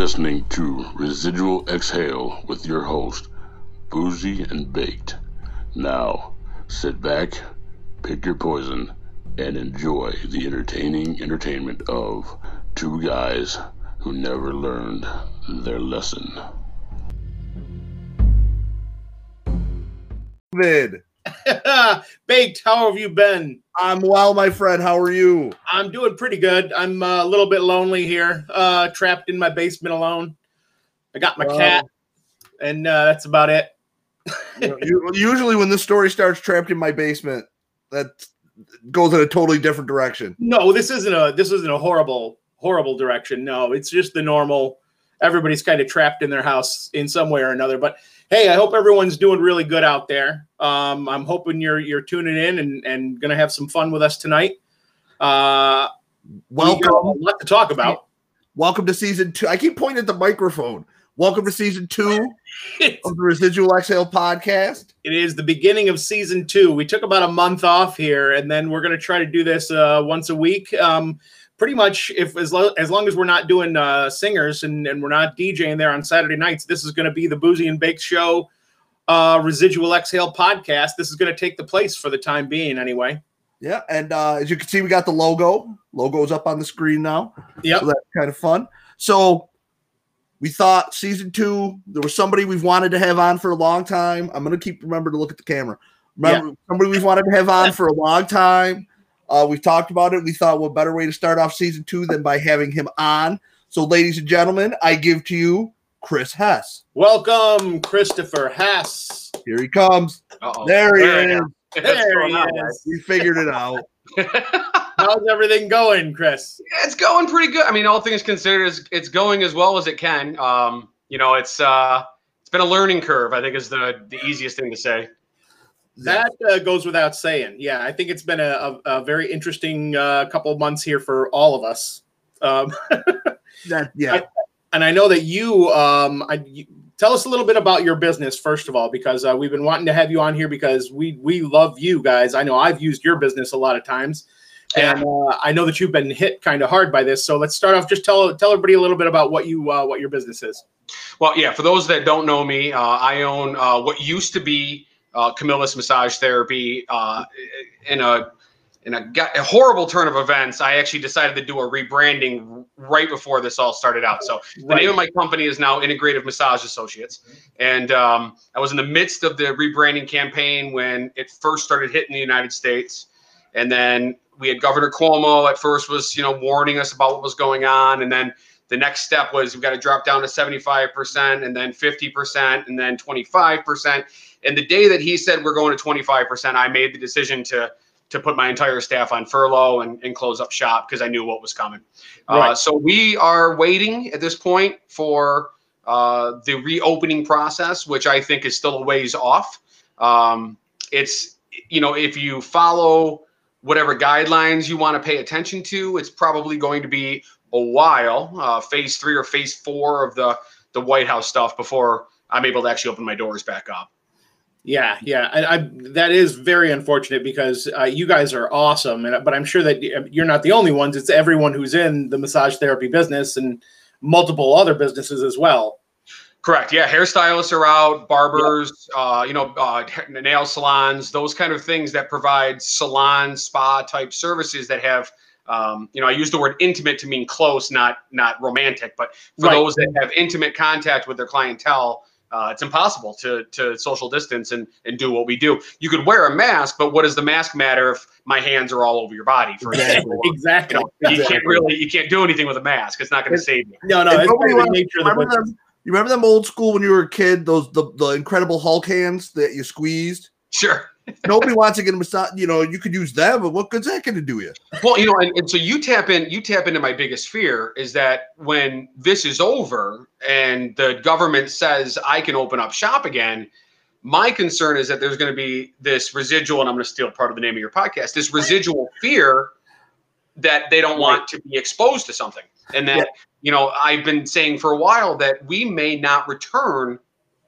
listening to Residual Exhale with your host, Boozy and Baked. Now, sit back, pick your poison, and enjoy the entertaining entertainment of two guys who never learned their lesson. Vid. Baked, how have you been? I'm well, my friend. How are you? I'm doing pretty good. I'm uh, a little bit lonely here, uh, trapped in my basement alone. I got my Wow. cat, and uh, that's about it. You usually, when this story starts trapped in my basement, that goes in a totally different direction. No, this isn't a this isn't a horrible horrible direction. No, it's just the normal. Everybody's kind of trapped in their house in some way or another. But hey, I hope everyone's doing really good out there. Um, I'm hoping you're you're tuning in and and gonna have some fun with us tonight. Uh, we a Welcome, lot to talk about. welcome to season two. I keep pointing at the microphone. Welcome to season two of the Residual Exhale podcast. It is the beginning of season two. We took about a month off here, and then we're going to try to do this uh, once a week. Um, pretty much, if as, lo- as long as we're not doing uh, singers and, and we're not DJing there on Saturday nights, this is going to be the Boozy and Bake Show uh, Residual Exhale podcast. This is going to take the place for the time being, anyway. Yeah, and uh, as you can see, we got the logo. Logo's up on the screen now. Yeah, So that's kind of fun. So we thought season two, there was somebody we've wanted to have on for a long time. I'm gonna keep remember to look at the camera. Remember somebody we've wanted to have on for a long time. Uh, we've talked about it. We thought what better way to start off season two than by having him on. So, ladies and gentlemen, I give to you Chris Hess. Welcome, Christopher Hess. Here he comes. Uh-oh. There he There is. There he on, is. We figured it out. guys? How's everything going, Chris? it's going pretty good. I mean, all things considered, it's, it's going as well as it can. Um, you know, it's uh, it's been a learning curve. I think is the the easiest thing to say. That uh, goes without saying. Yeah, I think it's been a, a, a very interesting uh, couple of months here for all of us. Um, That yeah. and I know that you, um, I, you tell us a little bit about your business first of all, because uh, we've been wanting to have you on here because we we love you guys. I know I've used your business a lot of times, and uh, I know that you've been hit kind of hard by this. So let's start off. Just tell tell everybody a little bit about what you uh, what your business is. Well, yeah. For those that don't know me, uh, I own uh, what used to be uh, Camillus Massage Therapy. Uh, in a in a, a horrible turn of events, I actually decided to do a rebranding right before this all started out. So the name of my company is now Integrative Massage Associates, and um, I was in the midst of the rebranding campaign when it first started hitting the United States, and then we had Governor Cuomo at first was you know warning us about what was going on, and then the next step was we've got to drop down to 75% and then 50% and then 25% and the day that he said we're going to 25% i made the decision to to put my entire staff on furlough and, and close up shop because i knew what was coming. Uh, so we are waiting at this point for uh, the reopening process which i think is still a ways off. Um, it's you know if you follow whatever guidelines you want to pay attention to it's probably going to be a while, uh, phase three or phase four of the the White House stuff before I'm able to actually open my doors back up. Yeah, yeah, and I, that is very unfortunate because uh, you guys are awesome, and but I'm sure that you're not the only ones. It's everyone who's in the massage therapy business and multiple other businesses as well. Correct. Yeah, hairstylists are out, barbers, uh, you know, uh, nail salons, those kind of things that provide salon spa type services that have. Um, you know, I use the word intimate to mean close, not not romantic. But for Right. those that have intimate contact with their clientele, uh, it's impossible to to social distance and and do what we do. You could wear a mask, but what does the mask matter if my hands are all over your body? For example, you, Exactly. you can't really you can't do anything with a mask. It's not going to save you. No, no, And it's nobody part of the wants- nature remember them? You remember them old school when you were a kid? Those the, the Incredible Hulk hands that you squeezed. Sure. Nobody wants to get a massage. You know, you could use them, but what good's that going to do you? Well, you know, and, and so you tap in, you tap into my biggest fear is that when this is over and the government says I can open up shop again, my concern is that there's going to be this residual, and I'm going to steal part of the name of your podcast, this residual fear that they don't want to be exposed to something. And that, Yeah. you know, I've been saying for a while that we may not return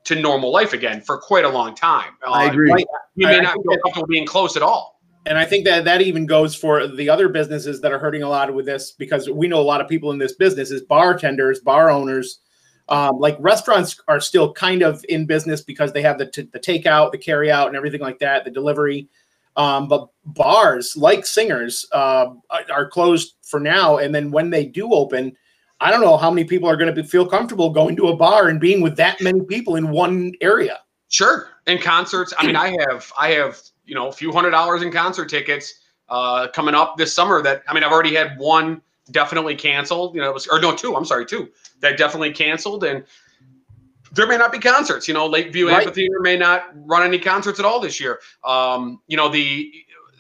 to normal life again for quite a long time. I Uh, agree. right. We may I not feel comfortable being close at all. And I think that that even goes for the other businesses that are hurting a lot with this because we know a lot of people in this business is bartenders, bar owners, Um, like restaurants are still kind of in business because they have the t- the takeout, the carry out, and everything like that, the delivery. Um, but bars, like singers, uh, are closed for now. And then when they do open, I don't know how many people are going to feel comfortable going to a bar and being with that many people in one area. Sure. And concerts. I mean, I have I have you know a few hundred dollars in concert tickets uh, coming up this summer. That I mean, I've already had one definitely canceled. You know, it was or no two. I'm sorry, two that definitely canceled, and there may not be concerts. You know, Lakeview Right. Amphitheater may not run any concerts at all this year. Um, you know, the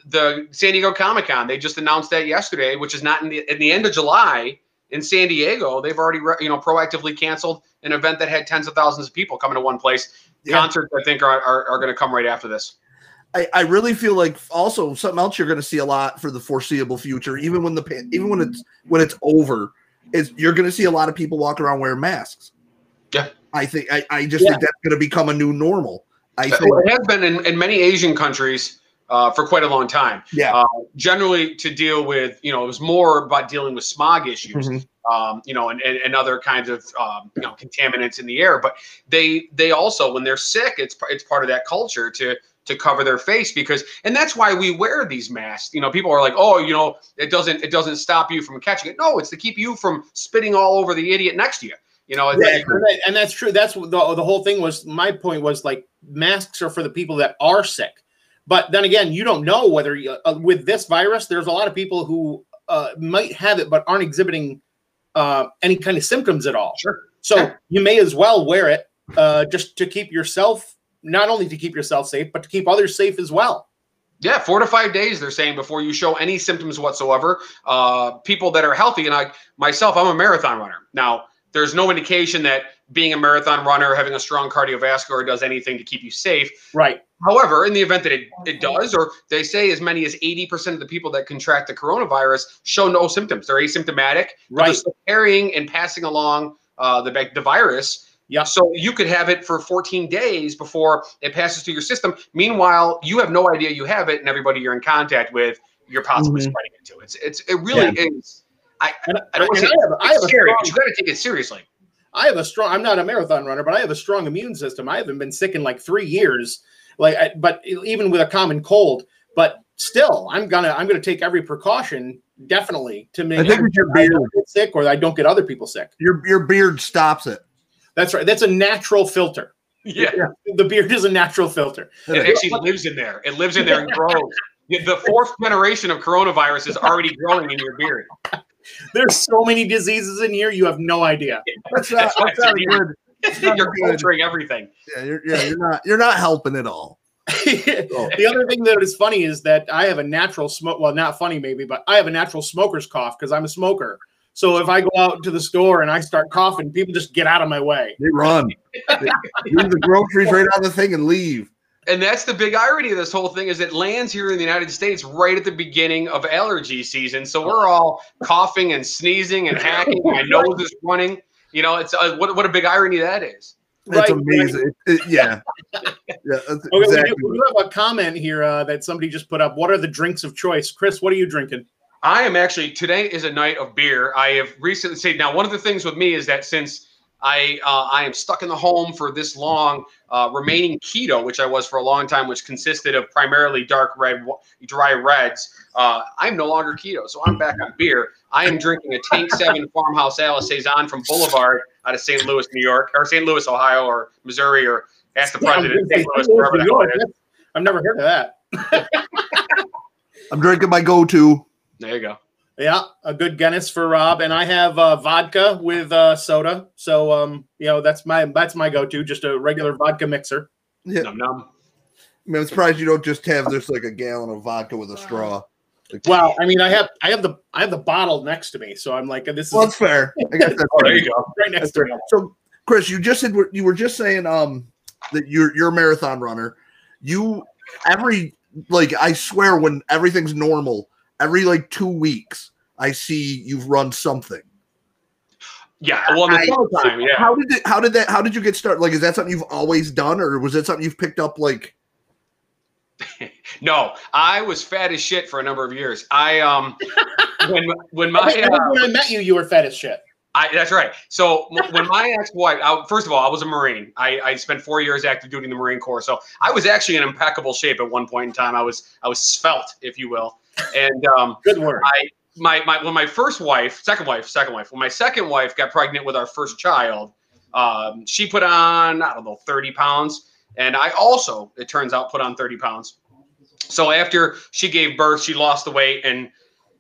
the San Diego Comic Con they just announced that yesterday, which is not in the in the end of July in San Diego. They've already re- you know proactively canceled an event that had tens of thousands of people coming to one place Yeah. concerts I think are, are, are going to come right after this. I, I really feel like also something else you're going to see a lot for the foreseeable future, even when the pan- even when it's when it's over, is you're going to see a lot of people walk around wearing masks. Yeah. I think I, I just Yeah. think that's going to become a new normal. I uh, think It has been in, in many Asian countries uh, for quite a long time. yeah. Uh, generally, to deal with you know it was more about dealing with smog issues. Mhm. Um, you know, and, and, and other kinds of um, you know contaminants in the air. But they they also when they're sick, it's it's part of that culture to to cover their face because and that's why we wear these masks. You know, people are like, oh, you know, it doesn't it doesn't stop you from catching it. No, it's to keep you from spitting all over the idiot next to you. You know, Yeah, like- And that- and that's true. That's what the the whole thing was. My point was like masks are for the people that are sick, but then again, you don't know whether you, uh, with this virus, there's a lot of people who uh, might have it but aren't exhibiting uh, any kind of symptoms at all. Sure. So Yeah. you may as well wear it uh, just to keep yourself, not only to keep yourself safe, but to keep others safe as well. Yeah, four to five days. They're saying before you show any symptoms whatsoever. Uh, people that are healthy, and I myself, I'm a marathon runner. Now, there's no indication that being a marathon runner, having a strong cardiovascular, does anything to keep you safe. Right. However, in the event that it, it does, or they say as many as 80% of the people that contract the coronavirus show no symptoms. They're asymptomatic. They're Right. still carrying and passing along uh, the the virus. Yeah. So you could have it for 14 days before it passes through your system. Meanwhile, you have no idea you have it, and everybody you're in contact with, you're possibly Mhm. spreading it to. It's it's it really is. I, And, I don't want to say I have, I have scary, strong- you got to take it seriously. I have a strong. I'm not a marathon runner, but I have a strong immune system. I haven't been sick in like three years. Like, I, but even with a common cold, but still, I'm gonna I'm gonna take every precaution definitely to make I think sure it's your I beard. don't get sick or I don't get other people sick. Your your beard stops it. That's right. That's a natural filter. Yeah. The beard is a natural filter. It actually lives in there. It lives in there and grows. The- The fourth generation of coronavirus is already growing in your beard. There's so many diseases in here, you have no idea. That's not, that's not a good. You're filtering everything. Yeah, you're, yeah, you're not you're not helping at all. the other thing that is funny is that I have a natural smoke. Well, not funny maybe, but I have a natural smoker's cough because I'm a smoker. So if I go out to the store and I start coughing, people just get out of my way. They run. They leave the groceries right on the thing and leave. And that's the big irony of this whole thing is it lands here in the United States right at the beginning of allergy season. So we're all coughing and sneezing and hacking. My nose is running. You know, it's uh, what what a big irony that is. It's Right, amazing. It- it- yeah, yeah, that's Okay, we, exactly. do, we do have a comment here uh, that somebody just put up. What are the drinks of choice? Chris, what are you drinking? I am actually today is a night of beer. I have recently said now one of the things with me is that since I uh, I am stuck in the home for this long, uh, remaining keto, which I was for a long time, which consisted of primarily dark red, dry reds. Uh, I'm no longer keto, so I'm back on beer. I am drinking a Tank Seven Farmhouse Ale Saison from Boulevard out of St. Louis, New York, or St. Louis, Ohio, or Missouri, or ask the Yeah, president. gonna St. Louis, wherever the hell York. it is. That's- I've never heard of that. I'm drinking my go-to. There you go. Yeah, a good Guinness for Rob, and I have uh, vodka with uh, soda. So, um, you know, that's my that's my go-to, just a regular vodka mixer. Yeah, Num num. I mean, I'm surprised you don't just have this like a gallon of vodka with a straw. Like, Well, I mean, I have I have the I have the bottle next to me, so I'm like, this is well, that's fair. I guess that's Oh, there you go. right next That's to me. So, Chris, you just said you were just saying um that you're you're a marathon runner. You every like I swear when everything's normal, every like two weeks, I see you've run something. Yeah. Well, in the I- summertime, yeah. How did it? How did that? How did you get started? Like, is that something you've always done, or was that something you've picked up? Like, No, I was fat as shit for a number of years. I um when when my think, I uh, when I met you, you were fat as shit. I, that's right. So when my ex-wife, I, first of all, I was a Marine. I, I spent four years active duty in the Marine Corps, so I was actually in impeccable shape at one point in time. I was I was svelte, if you will, and um, Good word. I my my when my first wife, second wife, second wife, when my second wife got pregnant with our first child, um, she put on I don't know thirty pounds, and I also, it turns out, put on thirty pounds. So after she gave birth, she lost the weight and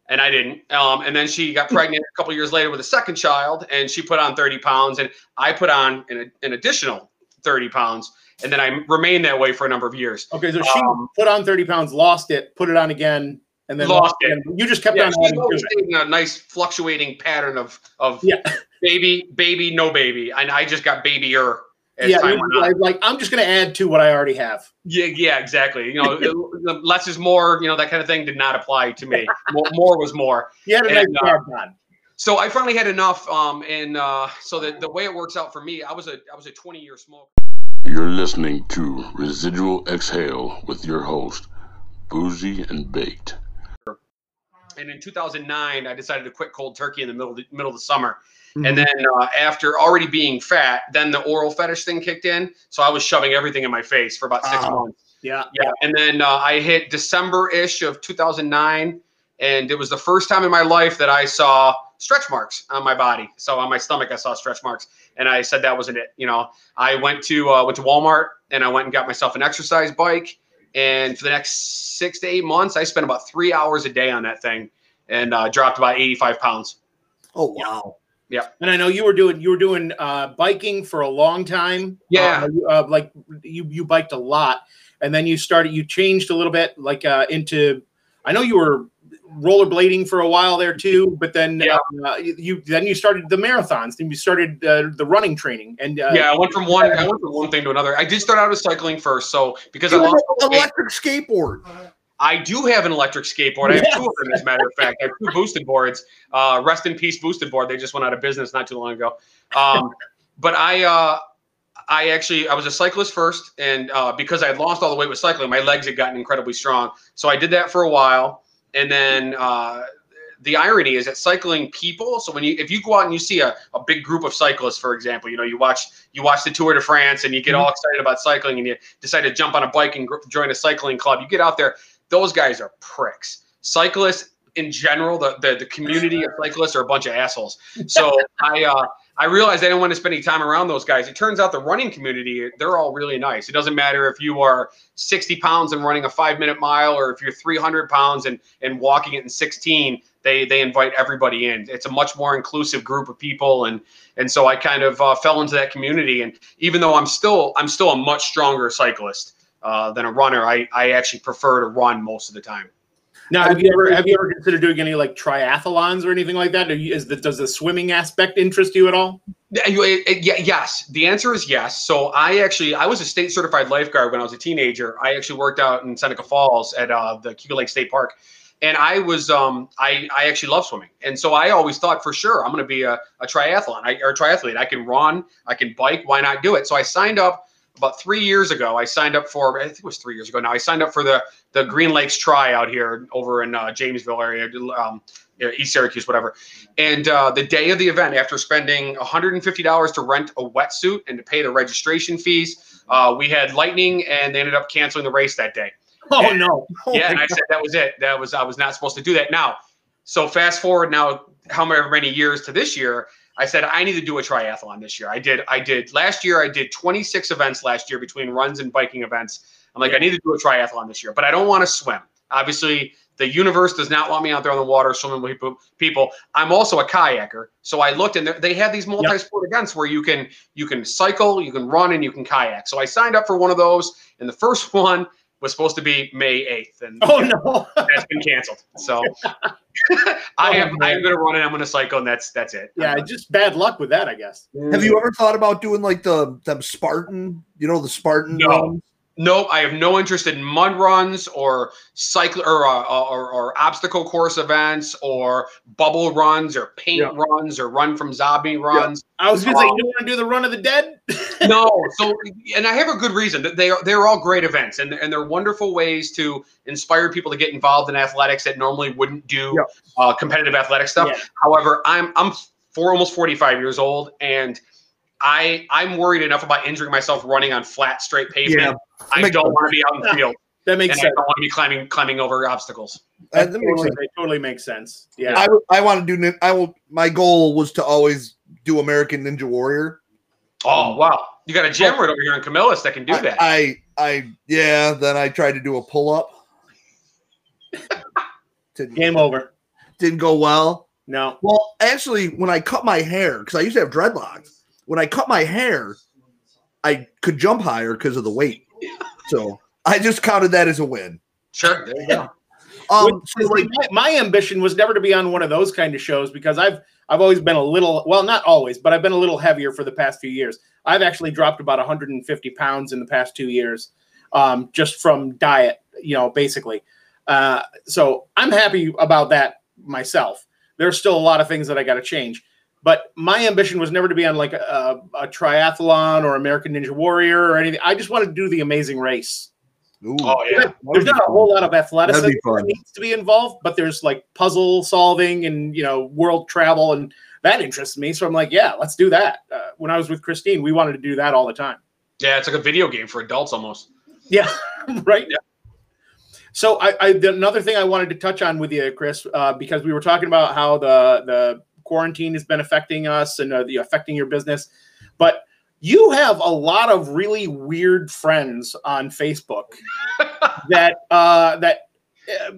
and I didn't. Um, and then she got pregnant a couple years later with a second child, and she put on 30 pounds, and I put on an, an additional 30 pounds, and then I remained that way for a number of years. Okay, so she Um, put on 30 pounds, lost it, put it on again, and then Lost it. again. You just kept Yeah, on she's always it. in a nice fluctuating pattern of of Yeah. baby, baby, no baby, and I just got babyer as Yeah, time you- went on. like, like, I'm just going to add to what I already have. Yeah, yeah, exactly. You know, less is more. You know, that kind of thing did not apply to me. More, more was more. You had a nice uh, job done. So I finally had enough. Um, and uh, so the, the way it works out for me, I was a I was a 20 year smoker. You're listening to Residual Exhale with your host, Boozy and Baked. And in 2009, I decided to quit cold turkey in the middle of the, middle of the summer. Mhm. And then uh, after already being fat, then the oral fetish thing kicked in. So I was shoving everything in my face for about six Ah. months. Yeah. Yeah, and then uh, I hit December ish of 2009, and it was the first time in my life that I saw stretch marks on my body. So on my stomach, I saw stretch marks, and I said that wasn't it. You know, I went to uh, went to Walmart and I went and got myself an exercise bike, and for the next six to eight months, I spent about three hours a day on that thing, and uh, dropped about 85 pounds. Oh wow. Yeah. And I know you were doing you were doing uh, biking for a long time. Yeah. Uh, uh, like you you biked a lot, and then you started you changed a little bit like uh, into. I know you were rollerblading for a while there too, but then Yeah. uh, you then you started the marathons, then you started uh, the running training, and uh, yeah, I went from one I went from one thing to another. I did start out as cycling first, so because I You have lost an weight- electric skateboard. I do have an electric skateboard. I have two of them, as a matter of fact. I have two boosted boards. Uh, rest in peace, boosted board. They just went out of business not too long ago. Um, but I, uh, I actually, I was a cyclist first, and uh, because I had lost all the weight with cycling, my legs had gotten incredibly strong. So I did that for a while, and then uh, the irony is that cycling people. So when you, if you go out and you see a, a big group of cyclists, for example, you know, you watch you watch the Tour de France, and you get all excited about cycling, and you decide to jump on a bike and join a cycling club. You get out there those guys are pricks. Cyclists in general, the, the, the community of cyclists are a bunch of assholes. So I uh, I realized I didn't want to spend any time around those guys. It turns out the running community, they're all really nice. It doesn't matter if you are 60 pounds and running a five minute mile or if you're 300 pounds and, and walking it in 16, they, they invite everybody in. It's a much more inclusive group of people. And, and so I kind of uh, fell into that community. And even though I'm still, I'm still a much stronger cyclist uh, than a runner, I, I actually prefer to run most of the time. Now, have you ever have you ever considered doing any like triathlons or anything like that? Or you, is the, does the swimming aspect interest you at all? Yeah, you- it- it- yeah, yes. The answer is yes. So I actually I was a state certified lifeguard when I was a teenager. I actually worked out in Seneca Falls at uh, the Cayuga Lake State Park, and I was um I I actually love swimming, and so I always thought for sure I'm going to be a, a triathlon I, or a triathlete. I can run, I can bike. Why not do it? So I signed up about three years ago. I signed up for I think it was three years ago now. I signed up for the the Green Lakes Tri out here over in uh, Jamesville area, um, East Syracuse, whatever. And uh, the day of the event, after spending $150 to rent a wetsuit and to pay the registration fees, uh, we had lightning, and they ended up canceling the race that day. Oh Yeah. no! Oh, yeah, and I said that was it. That was I was not supposed to do that. Now, so fast forward now, however many years to this year, I said I need to do a triathlon this year. I did. I did last year. I did 26 events last year between runs and biking events. I'm like, I need to do a triathlon this year, but I don't want to swim. Obviously, the universe does not want me out there on the water swimming with people-. I'm also a kayaker, so I looked and they have these multi-sport events where you can you can cycle, you can run, and you can kayak. So I signed up for one of those, and the first one was supposed to be May 8th, and Oh no! that's been canceled. So I oh, am I am going to run it. I'm going to cycle, and that's that's it. yeah, just bad luck with that, I guess. Have you ever thought about doing like the them Spartan, you know, the Spartan No. runs? Nope, I have no interest in mud runs or cycle or, uh, or or obstacle course events or bubble runs or paint Yeah. runs or run from zombie runs. I was gonna say, Um, you don't want to do the run of the dead? no, so and I have a good reason. that They are they're all great events and and they're wonderful ways to inspire people to get involved in athletics that normally wouldn't do Yeah. uh, competitive athletic stuff. Yeah. However, I'm I'm for almost 45 years old, and I I'm worried enough about injuring myself running on flat, straight pavement. I Makes don't sense. want to be out in the field, That and makes I don't want to be climbing climbing over obstacles. That that makes totally, sense. totally makes sense. Yeah. I, I want to do. I will. My goal was to always do American Ninja Warrior. Oh wow, you got a gym oh. right over here in Camillus that can do that. I, I, I, yeah. Then I tried to do a pull up. Game over. Didn't go well. No. Well, actually, when I cut my hair, because I used to have dreadlocks, when I cut my hair, I could jump higher because of the weight. So I just counted that as a win. sure, there you go. Um, so like, like, my, my ambition was never to be on one of those kind of shows because I've I've always been a little well not always but I've been a little heavier for the past few years. I've actually dropped about 150 pounds in the past two years, um, just from diet, you know, basically. Uh, so I'm happy about that myself. There's still a lot of things that I got to change, but my ambition was never to be on like a, a triathlon or American Ninja Warrior or anything. I just wanted to do the Amazing Race. ooh, Oh yeah, that would There's be not a whole lot of athleticism That'd be that fun. needs to be involved, but there's like puzzle solving and you know world travel, and that interests me. So I'm like, yeah, let's do that. Uh, when I was with Christine, we wanted to do that all the time. yeah. It's like a video game for adults almost. Yeah, right. Yeah. So I, I the, another thing I wanted to touch on with you, Chris, uh, because we were talking about how the the quarantine has been affecting us and uh, the affecting your business, but you have a lot of really weird friends on Facebook that uh, that uh,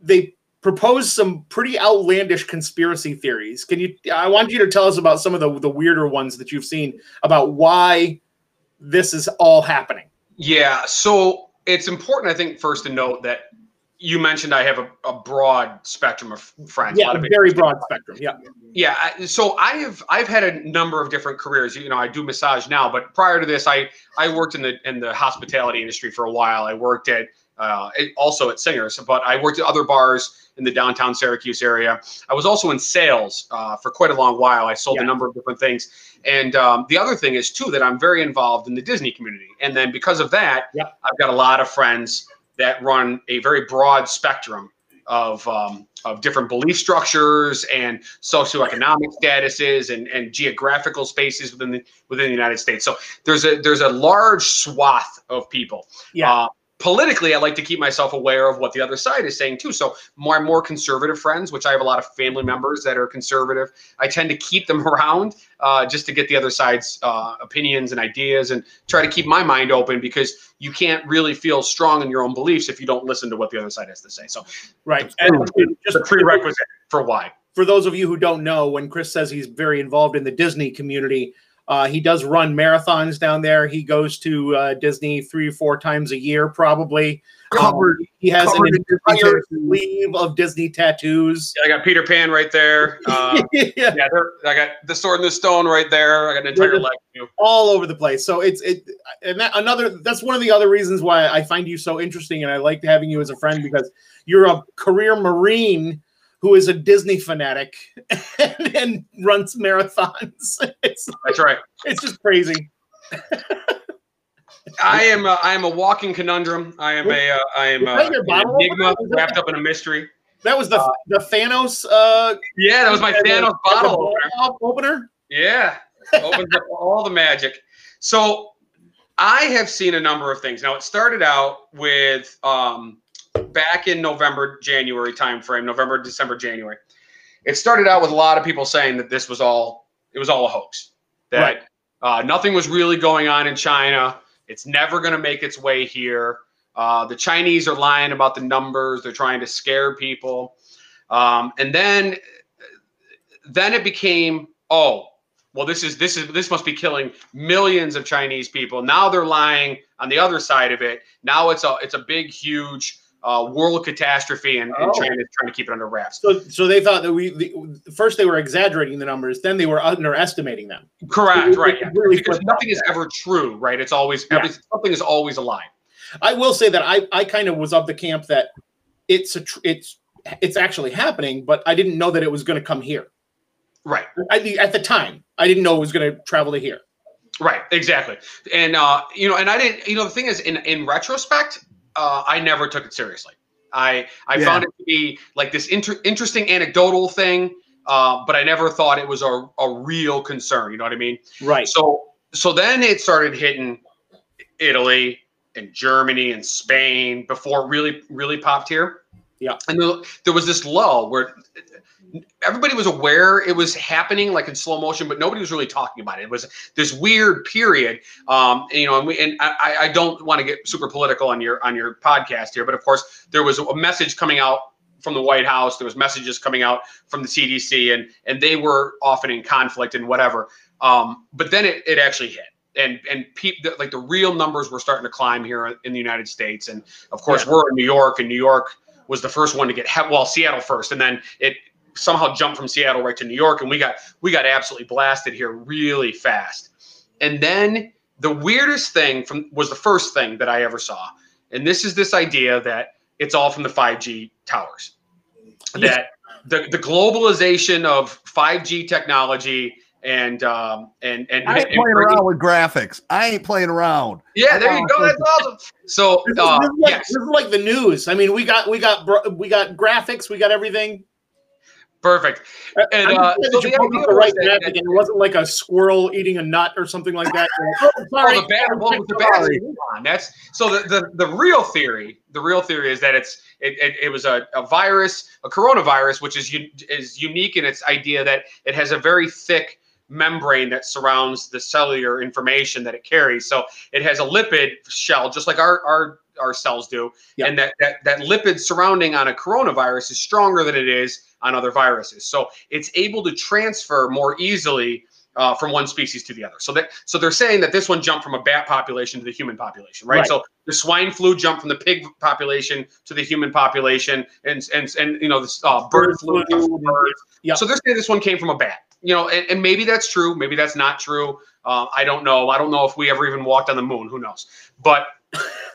they propose some pretty outlandish conspiracy theories. Can you? I want you to tell us about some of the the weirder ones that you've seen about why this is all happening. Yeah, so it's important, I think, first to note that you mentioned I have a, a broad spectrum of friends. Yeah, a very broad spectrum. Yeah. Yeah, so I have I've had a number of different careers. You know, I do massage now, but prior to this, I I worked in the in the hospitality industry for a while. I worked at uh, it- also at Singers, but I worked at other bars in the downtown Syracuse area. I was also in sales uh, for quite a long while. I sold Yeah. a number of different things, and um, the other thing is too that I'm very involved in the Disney community, and then because of that, Yeah. I've got a lot of friends that run a very broad spectrum of um, of different belief structures and socioeconomic statuses and, and geographical spaces within the within the United States. So there's a there's a large swath of people. Yeah. Uh, politically, I like to keep myself aware of what the other side is saying too. So my more conservative friends, which I have a lot of family members that are conservative, I tend to keep them around uh, just to get the other side's uh, opinions and ideas and try to keep my mind open because you can't really feel strong in your own beliefs if you don't listen to what the other side has to say. So Right. And just a prerequisite for why. for those of you who don't know, when Chris says he's very involved in the Disney community, uh, he does run marathons down there. He goes to uh, Disney three or four times a year, probably. covered. Um, he has covered an entire tattoos. sleeve of Disney tattoos. I got Peter Pan right there. Uh, yeah, yeah, I got the sword and the stone right there. I got an entire Yeah. leg. view. all over the place. So it's it, and that, another that's one of the other reasons why I find you so interesting, and I like having you as a friend because you're a career Marine who is a Disney fanatic and, and runs marathons. It's That's right. it's just crazy. I am. A, I am a walking conundrum. I am a. Uh, I am a, that your an enigma opener? Is that- wrapped up in a mystery. That was the the Thanos. Uh, Yeah, that was my Thanos bottle opener. opener. Yeah, opens up all the magic. So I have seen a number of things. Now it started out with um, back in November, January timeframe, November, December, January. It started out with a lot of people saying that this was all it was all a hoax. That Right. uh, nothing was really going on in China. It's never going to make its way here. Uh, the Chinese are lying about the numbers. They're trying to scare people. Um, and then then it became oh well this is this is this must be killing millions of chinese people now they're lying on the other side of it now it's a it's a big huge uh, world catastrophe and, and Oh. china's trying to keep it under wraps So so they thought that we the, first they were exaggerating the numbers, then they were underestimating them. correct It- right it yeah. really because nothing is ever true right it's always Yeah. every, something is always a lie I will say that I I kind of was of the camp that it's a tr- it's it's actually happening, but I didn't know that it was going to come here. right I, at the time, I didn't know it was going to travel to here. Right, exactly. And uh, you know, and I didn't. You know, the thing is, in in retrospect, uh, I never took it seriously. I I Yeah. found it to be like this inter- interesting anecdotal thing. uh, but I never thought it was a, a real concern. You know what I mean? Right. So so then it started hitting Italy and Germany and Spain before it really really popped here. Yeah. And there, there was this lull where everybody was aware it was happening like in slow motion, but nobody was really talking about it. It was this weird period. Um, you know, and, we, and I, I don't want to get super political on your on your podcast here, but of course there was a message coming out from the White House. There was messages coming out from the CDC, and and they were often in conflict and whatever. Um, but then it, it actually hit. And and people like the real numbers were starting to climb here in the United States, and of course Yeah. we're in New York, and New York was the first one to get hit. Well, Seattle first, and then it somehow jumped from Seattle right to New York, and we got we got absolutely blasted here really fast. And then the weirdest thing from was the first thing that I ever saw, and this is this idea that it's all from the 5G towers. That the, the globalization of 5G technology and um and and, I ain't and playing around with graphics. I ain't playing around. yeah, there you go. That's awesome. So This is, uh, this is like, yes, this is like the news. I mean, we got we got bro- we got graphics, we got everything. Perfect. And, uh, so the the right that- it wasn't like a squirrel eating a nut or something like that. Oh, sorry. Oh, the bad, well, the bad on. That's so the, the the real theory. The real theory is that it's it, it, it was a, a virus, a coronavirus, which is u- is unique in its idea that it has a very thick membrane that surrounds the cellular information that it carries. So it has a lipid shell, just like our our our cells do, Yeah. and that, that that lipid surrounding on a coronavirus is stronger than it is on other viruses. So it's able to transfer more easily uh, from one species to the other. So that so they're saying that this one jumped from a bat population to the human population, right? Right. So the swine flu jumped from the pig population to the human population, and and and you know this uh, bird Bird flu. flu, birds. yeah. So they're saying this one came from a bat. You know, and, and maybe that's true. Maybe that's not true. Uh, I don't know. I don't know if we ever even walked on the moon. Who knows? But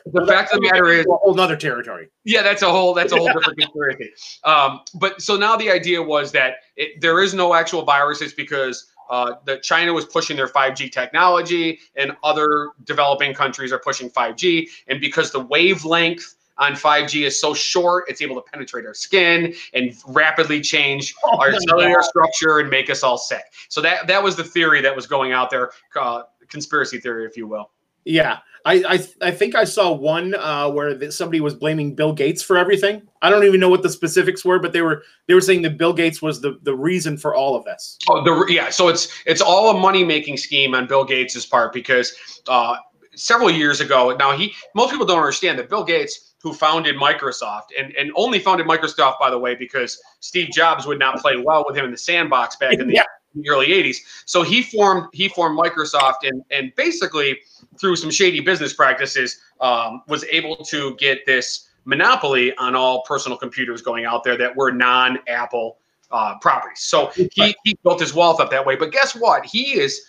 the fact of the matter is, a whole nother territory. yeah, that's a whole that's a whole different conspiracy. Um, but so now the idea was that it, there is no actual viruses because uh, that China was pushing their 5G technology and other developing countries are pushing 5G, and because the wavelength on 5G is so short, it's able to penetrate our skin and rapidly change Oh our cellular God. structure and make us all sick. So that that was the theory that was going out there, uh, conspiracy theory, if you will. Yeah, I I, I think I saw one uh, where somebody was blaming Bill Gates for everything. I don't even know what the specifics were, but they were they were saying that Bill Gates was the the reason for all of this. Oh, the yeah. So it's it's all a money making scheme on Bill Gates's part because uh, several years ago. Now he most people don't understand that Bill Gates, who founded Microsoft and and only founded Microsoft by the way because Steve Jobs would not play well with him in the sandbox back in the Yeah. Early 80s. So he formed he formed Microsoft and and basically through some shady business practices um, was able to get this monopoly on all personal computers going out there that were non-Apple uh, properties. So he, he built his wealth up that way. But guess what? He is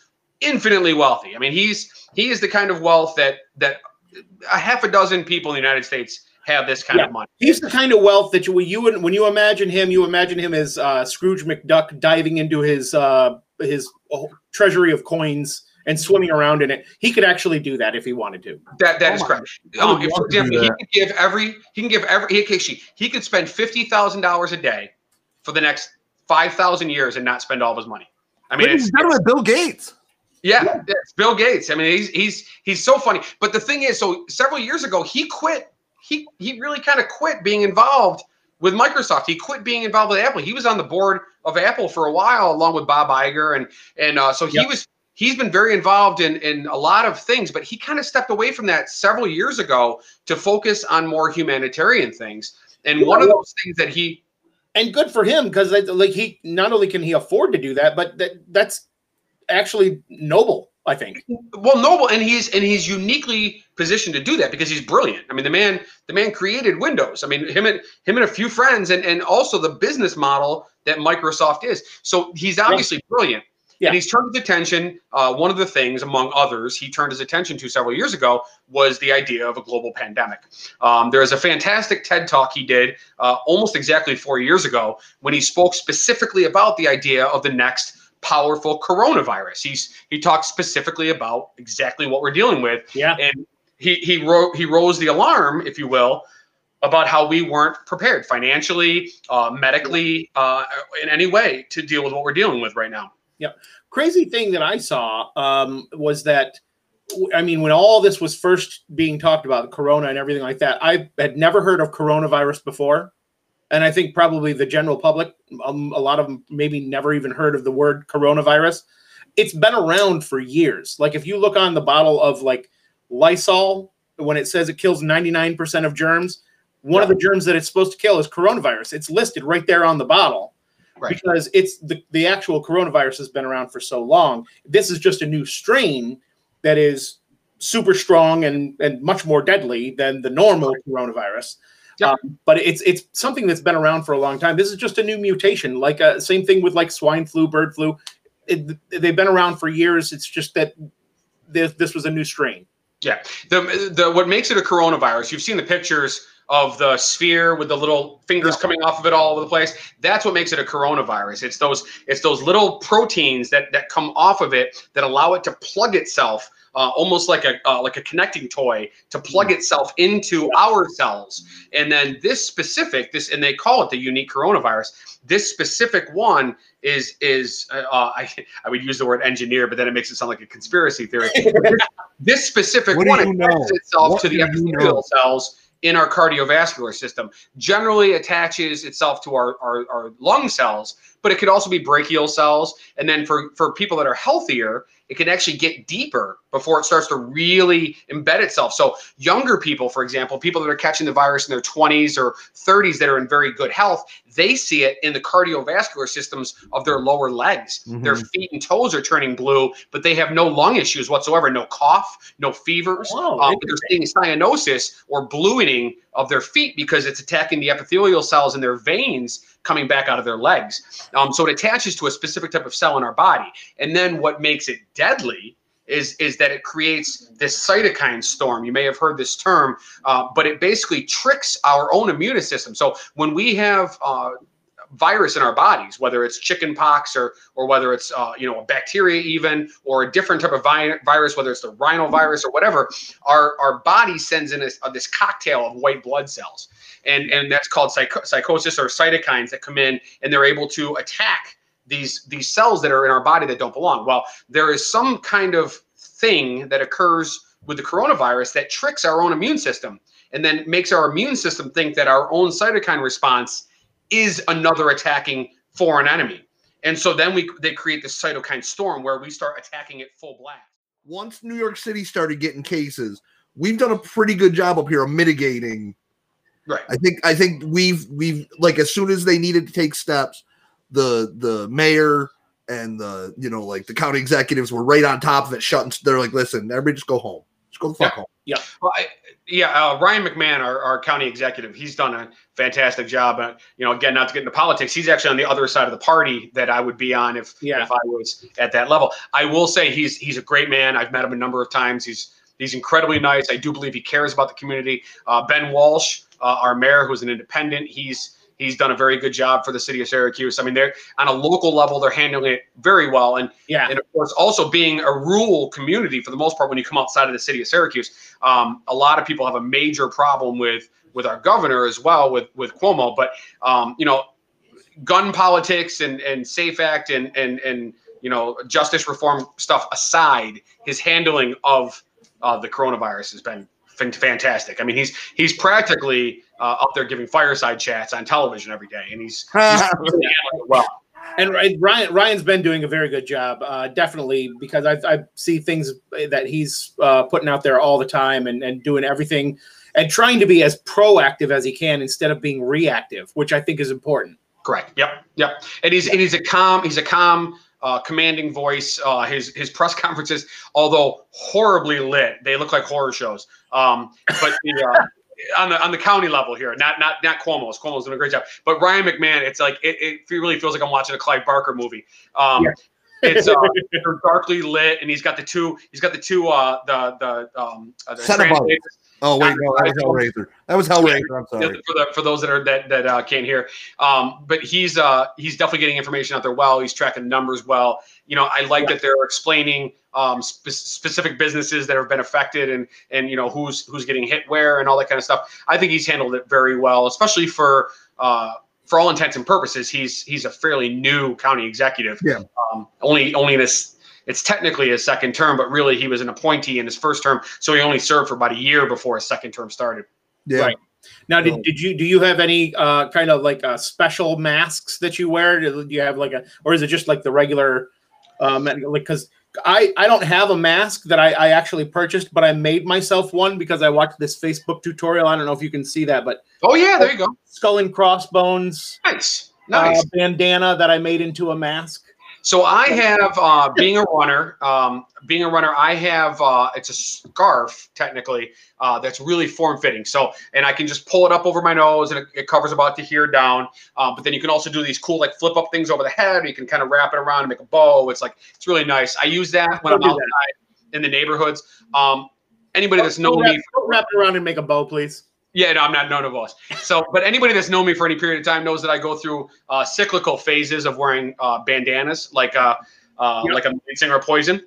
infinitely wealthy. I mean, he's he is the kind of wealth that that a half a dozen people in the United States have this kind Yeah. of money. He's the kind of wealth that you when you when you imagine him, you imagine him as uh, Scrooge McDuck diving into his uh, his oh, treasury of coins and swimming around in it. He could actually do that if he wanted to. That that Oh is correct. I would Um, if, for example, he that. could give every he can give every he could, he could spend fifty thousand dollars a day for the next five thousand years and not spend all of his money. I mean, Ladies it's, and gentlemen, Bill Gates. Yeah, it's Bill Gates. I mean, he's he's he's so funny. But the thing is, so several years ago, he quit. He he really kind of quit being involved with Microsoft. He quit being involved with Apple. He was on the board of Apple for a while, along with Bob Iger, and and uh, so he Yep. was he's been very involved in in a lot of things. But he kind of stepped away from that several years ago to focus on more humanitarian things. And one of those things that he And good for him because like he not only can he afford to do that, but that that's actually noble. I think. well noble and he's and he's uniquely positioned to do that because he's brilliant. I mean the man the man created windows. I mean him and him and a few friends and and also the business model that microsoft is. So he's obviously brilliant. Yeah. and he's turned his attention uh, one of the things among others he turned his attention to several years ago was the idea of a global pandemic. Um, there is a fantastic ted talk he did uh, almost exactly four years ago when he spoke specifically about the idea of the next powerful coronavirus. He's he talks specifically about exactly what we're dealing with, Yeah. and he he wrote he rose the alarm, if you will, about how we weren't prepared financially, uh, medically, uh, in any way to deal with what we're dealing with right now. Yeah. Crazy thing that I saw um, was that, I mean, when all this was first being talked about, the Corona and everything like that, I had never heard of coronavirus before. And I think probably the general public, um, a lot of them maybe never even heard of the word coronavirus. It's been around for years. Like if you look on the bottle of like Lysol, when it says it kills 99% of germs, one of the germs that it's supposed to kill is coronavirus. It's listed right there on the bottle Right. because it's the, the actual coronavirus has been around for so long. This is just a new strain that is super strong and, and much more deadly than the normal coronavirus. Yep. Um, but it's it's something that's been around for a long time. This is just a new mutation, like uh, same thing with like swine flu, bird flu. It, they've been around for years. It's just that this, this was a new strain. Yeah. The the what makes it a coronavirus, you've seen the pictures of the sphere with the little fingers coming off of it all over the place. That's what makes it a coronavirus. It's those it's those little proteins that that come off of it that allow it to plug itself uh, almost like a uh, like a connecting toy to plug itself into our cells. And then this specific this and they call it the unique coronavirus. This specific one is is uh, uh, I I would use the word engineer, but then it makes it sound like a conspiracy theory. this specific one know? attaches itself What to the epithelial cells in our cardiovascular system. Generally attaches itself to our, our, our lung cells, but it could also be brachial cells. And then for, for people that are healthier, it can actually get deeper before it starts to really embed itself. So younger people, for example, people that are catching the virus in their 20s or 30s that are in very good health, they see it in the cardiovascular systems of their lower legs. Their Mhm. feet and toes are turning blue, but they have no lung issues whatsoever, no cough, no fevers. Oh, Um, they're seeing cyanosis or blueing of their feet because it's attacking the epithelial cells in their veins coming back out of their legs. Um, so it attaches to a specific type of cell in our body. And then what makes it deadly is, is that it creates this cytokine storm. You may have heard this term, uh, but it basically tricks our own immune system. So when we have uh, virus in our bodies, whether it's chicken pox or or whether it's uh, you know a bacteria even or a different type of vi- virus, whether it's the rhinovirus or whatever, our our body sends in this, uh, this cocktail of white blood cells, and and that's called psycho- psychosis or cytokines that come in and they're able to attack these these cells that are in our body that don't belong. Well, there is some kind of thing that occurs with the coronavirus that tricks our own immune system and then makes our immune system think that our own cytokine response is another attacking foreign enemy. And so then we they create this cytokine storm where we start attacking it full blast. Once New York City started getting cases, we've done a pretty good job up here of mitigating. Right. I think I think we've we've like as soon as they needed to take steps, the the mayor and the you know like the county executives were right on top of it, shutting. They're like, listen, everybody just go home. Just go the fuck home. Well, I, yeah, uh, Ryan McMahon, our, our county executive, he's done a fantastic job. Uh, you know, again, not to get into politics, he's actually on the other side of the party that I would be on if Yeah. if I was at that level. I will say he's he's a great man. I've met him a number of times. He's he's incredibly nice. I do believe he cares about the community. Uh, ben Walsh, uh, our mayor, who's an independent, he's he's done a very good job for the city of Syracuse. I mean, they're on a local level, they're handling it very well. And Yeah. and of course, also being a rural community for the most part, when you come outside of the city of Syracuse, um, a lot of people have a major problem with with our governor as well, with with Cuomo. But um, you know, gun politics and and Safe Act and and and you know justice reform stuff aside, his handling of uh, the coronavirus has been fantastic. I mean, he's he's practically uh, up there giving fireside chats on television every day, and he's, he's really it well. And Ryan Ryan's been doing a very good job, uh, definitely because I, I see things that he's uh, putting out there all the time and, and doing everything and trying to be as proactive as he can instead of being reactive, which I think is important. Correct. Yep. Yep. And he's and he's a calm. He's a calm, uh, commanding voice. Uh, his his press conferences, although horribly lit, they look like horror shows. Um, but the, uh, on the on the county level here, not not not Cuomo's. Cuomo's doing a great job. But Ryan McMahon, it's like it, it really feels like I'm watching a Clive Barker movie. Um, Yeah. It's uh, they're darkly lit, and he's got the two. He's got the two. Uh, the the um, uh, the. Oh wait, no, that was Hellraiser. That was Hellraiser. I'm sorry. For, the, for those that are that that uh, can't hear, um, but he's uh, he's definitely getting information out there well. He's tracking numbers well. You know, I like yeah. that they're explaining um, spe- specific businesses that have been affected and and you know who's who's getting hit where and all that kind of stuff. I think he's handled it very well, especially for. Uh, for all intents and purposes, he's he's a fairly new county executive. Yeah. Um, only only this it's technically his second term, but really he was an appointee in his first term, so he only served for about a year before his second term started. Yeah. Right. Now, did, did you do you have any uh, kind of like uh, special masks that you wear? Do you have like a, or is it just like the regular, um, like because I I don't have a mask that I, I actually purchased, but I made myself one because I watched this Facebook tutorial. I don't know if you can see that, but oh yeah, there you go, skull and crossbones, nice, nice uh, bandana that I made into a mask. So I have, uh, being a runner, um, being a runner, I have uh, it's a scarf technically uh, that's really form fitting. So and I can just pull it up over my nose and it, it covers about to here down. Um, but then you can also do these cool like flip up things over the head. you can kind of wrap it around and make a bow. It's like it's really nice. I use that when I'm outside in the neighborhoods. Um, anybody that's known me, wrap it around and make a bow, please. Yeah, no, I'm not known of us. So, but anybody that's known me for any period of time knows that I go through uh, cyclical phases of wearing uh, bandanas, like a uh, yep. like a singer poison.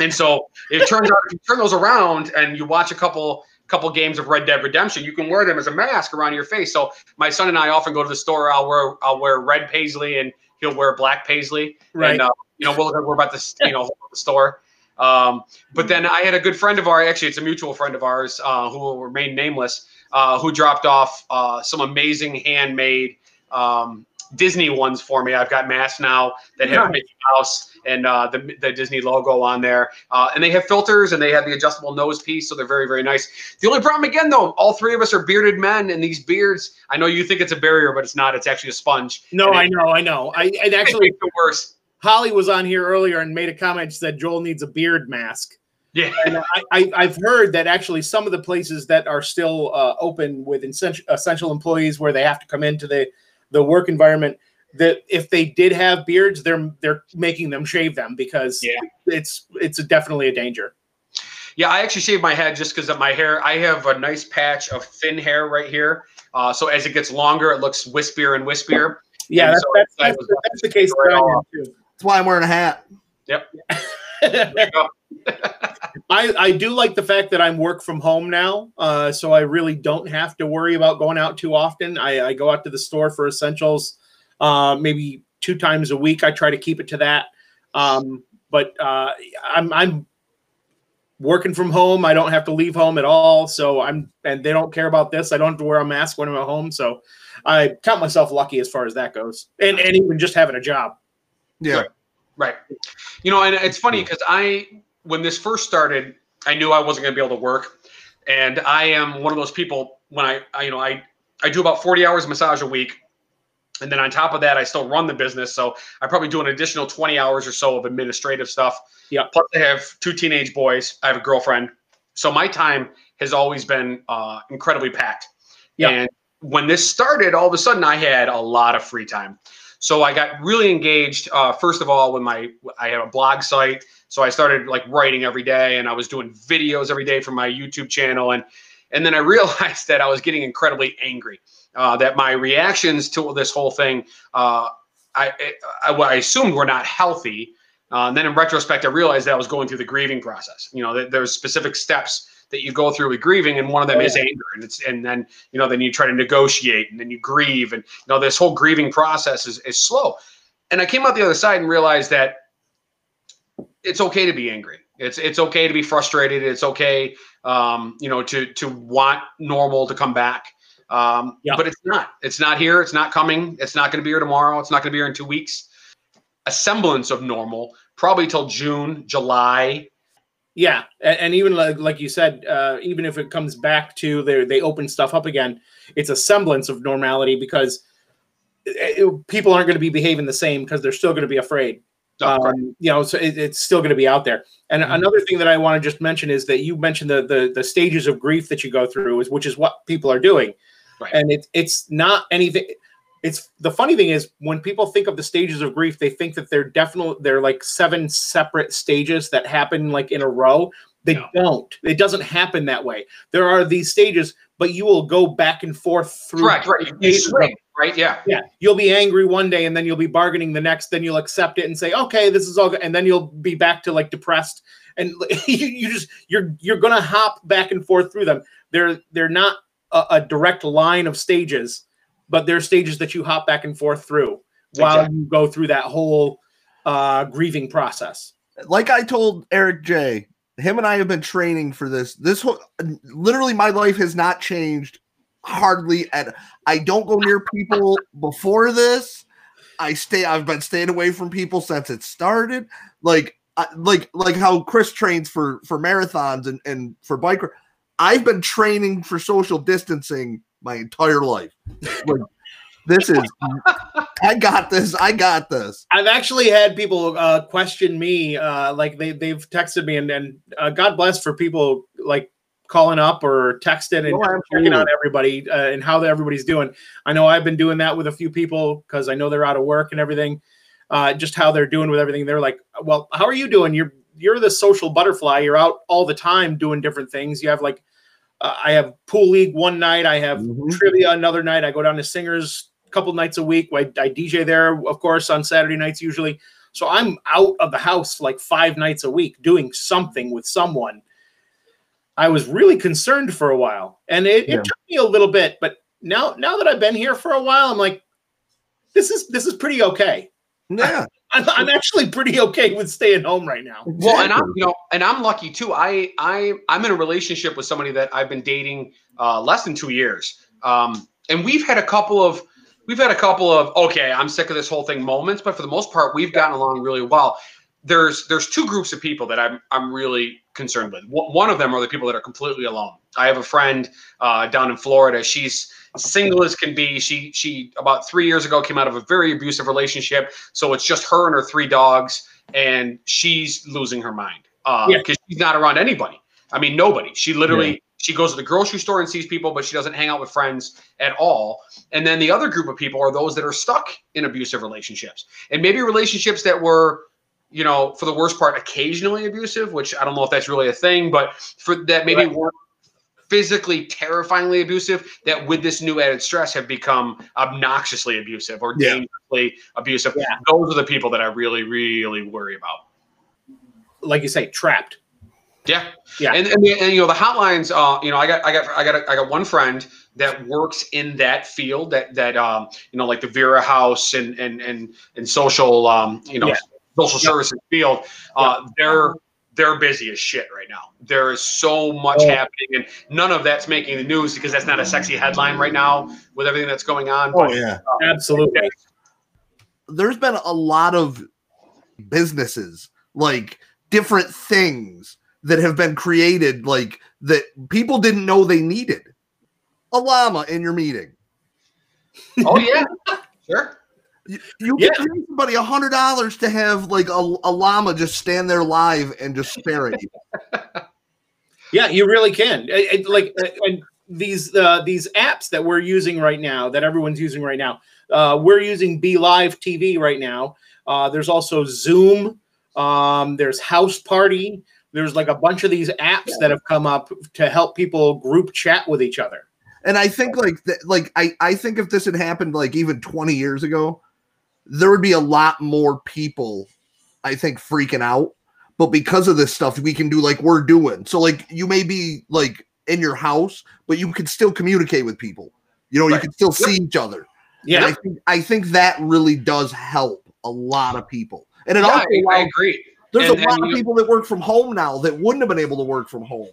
And so it turns out if you turn those around and you watch a couple couple games of Red Dead Redemption, you can wear them as a mask around your face. So my son and I often go to the store. I'll wear I'll wear red paisley and he'll wear black paisley. Right. And uh, you know we'll we're about to you know the store. Um, but then I had a good friend of ours. Actually, it's a mutual friend of ours uh, who will remain nameless uh, who dropped off uh, some amazing handmade um, Disney ones for me. I've got masks now that have Mickey Mouse and uh, the, the Disney logo on there. Uh, and they have filters and they have the adjustable nose piece, so they're very, very nice. The only problem, again, though, all three of us are bearded men, and these beards, I know you think it's a barrier, but it's not. It's actually a sponge. No, I know, I know. I and actually, the worse. Holly was on here earlier and made a comment. She said Joel needs a beard mask. Yeah, and I, I, have heard that actually some of the places that are still uh, open with essential, essential employees, where they have to come into the the work environment, that if they did have beards, they're they're making them shave them because yeah. it's it's definitely a danger. Yeah, I actually shave my head just because of my hair. I have a nice patch of thin hair right here. Uh, so as it gets longer, it looks wispier and wispier. Yeah, that's, so that's, that's, that's the case. That's why I'm wearing a hat. Yep. I, I do like the fact that I'm work from home now, uh, so I really don't have to worry about going out too often. I, I go out to the store for essentials, uh, maybe two times a week. I try to keep it to that. Um, but uh, I'm I'm working from home. I don't have to leave home at all. So I'm and they don't care about this. I don't have to wear a mask when I'm at home. So I count myself lucky as far as that goes, and and even just having a job. Yeah. Right. right. You know, and it's funny because I when this first started, I knew I wasn't going to be able to work, and I am one of those people when I, I you know I I do about 40 hours of massage a week. And then on top of that, I still run the business. So I probably do an additional 20 hours or so of administrative stuff. Yeah. Plus, I have two teenage boys. I have a girlfriend. So my time has always been uh, incredibly packed. Yeah. And when this started, all of a sudden I had a lot of free time. So I got really engaged. Uh, first of all, when my I have a blog site, so I started like writing every day, and I was doing videos every day from my YouTube channel, and and then I realized that I was getting incredibly angry. Uh, that my reactions to this whole thing, uh, I, I, I assumed were not healthy. Uh, and then in retrospect, I realized that I was going through the grieving process. You know, that there's specific steps that you go through with grieving, and one of them is anger, and it's and then you know then you try to negotiate, and then you grieve, and you know this whole grieving process is is slow. And I came out the other side and realized that it's okay to be angry. It's it's okay to be frustrated. It's okay, um, you know, to to want normal to come back. Um, yeah. But it's not. It's not here. It's not coming. It's not going to be here tomorrow. It's not going to be here in two weeks. A semblance of normal, probably till June, July. Yeah, and, and even like like you said, uh, even if it comes back to they they open stuff up again, it's a semblance of normality because it, it, people aren't going to be behaving the same because they're still going to be afraid. Oh, um, you know, so it, it's still going to be out there. And mm-hmm. another thing that I want to just mention is that you mentioned the, the the stages of grief that you go through, is which is what people are doing, right. and it's it's not anything. It's the funny thing is when people think of the stages of grief, they think that they're definitely they're like seven separate stages that happen like in a row. They No. don't. It doesn't happen that way. There are these stages, but you will go back and forth through. Correct. Right. You swing, right. Yeah. Yeah, you'll be angry one day, and then you'll be bargaining the next. Then you'll accept it and say, "Okay, this is all," good. and then you'll be back to like depressed, and you, you just you're you're gonna hop back and forth through them. They're they're not a, a direct line of stages, but they're stages that you hop back and forth through while Exactly. you go through that whole uh, grieving process. like I told Eric J, him and I have been training for this. This whole literally my life has not changed hardly at I don't go near people before this. I stay I've been staying away from people since it started. Like like like how Chris trains for for marathons and and for biker. I've been training for social distancing my entire life. Like this is I got this. I got this. I've actually had people uh, question me, uh, like they they've texted me, and and uh, God bless for people like calling up or texting and Oh, checking out everybody uh, and how everybody's doing. I know I've been doing that with a few people because I know they're out of work and everything. Uh, just how they're doing with everything. They're like, "Well, how are you doing? You're you're the social butterfly. You're out all the time doing different things. You have like, uh, I have pool league one night. I have Mhm. trivia another night. I go down to singers a couple nights a week. I, I DJ there, of course, on Saturday nights usually. So I'm out of the house like five nights a week doing something with someone. I was really concerned for a while, and it, Yeah. it took me a little bit. But now, now that I've been here for a while, I'm like, this is this is pretty okay. Yeah. I'm, I'm actually pretty okay with staying home right now. Well, and I'm you know, and I'm lucky too. I I I'm in a relationship with somebody that I've been dating uh, less than two years, um, and we've had a couple of we've had a couple of okay, I'm sick of this whole thing moments, but for the most part, we've gotten along really well. There's there's two groups of people that I'm I'm really concerned with. One of them are the people that are completely alone. I have a friend uh, down in Florida. She's single as can be. She she about three years ago came out of a very abusive relationship. So it's just her and her three dogs, and she's losing her mind because Yeah. she's not around anybody. I mean, nobody. She literally she goes to the grocery store and sees people, but she doesn't hang out with friends at all. And then the other group of people are those that are stuck in abusive relationships, and maybe relationships that were you know, for the worst part, occasionally abusive, which I don't know if that's really a thing, but for that maybe Right. weren't physically terrifyingly abusive, that with this new added stress have become obnoxiously abusive or Yeah. dangerously abusive. Yeah. Those are the people that I really, really worry about. Like you say, trapped. Yeah, Yeah. and and, and you know the hotlines. Uh, you know, I got I got I got I got one friend that works in that field that that um you know like the Vera House and and and and social um you know Yeah. Social Yeah. services field. Uh, they're they're busy as shit right now. There is so much Oh. happening, and none of that's making the news because that's not a sexy headline right now with everything that's going on. Oh But, yeah. Absolutely. There's been a lot of businesses, like different things that have been created, like that people didn't know they needed. A llama in your meeting. oh yeah, sure. You, you Yeah. can pay somebody a hundred dollars to have like a, a llama just stand there live and just stare at you. Yeah, you really can. It- it- like uh, and these uh, these apps that we're using right now, that everyone's using right now. Uh, we're using BeLive TV right now. Uh, there's also Zoom. Um, there's Houseparty. There's like a bunch of these apps that have come up to help people group chat with each other. And I think like th- like I I think if this had happened like even 20 years ago, there would be a lot more people I think freaking out. But because of this stuff, we can do like we're doing. So like you may be like in your house, but you can still communicate with people. You know, you can still see each other. Yeah, I think I think that really does help a lot of people. And it Yeah, also I, I agree. there's and- a lot of people that work from home now that wouldn't have been able to work from home.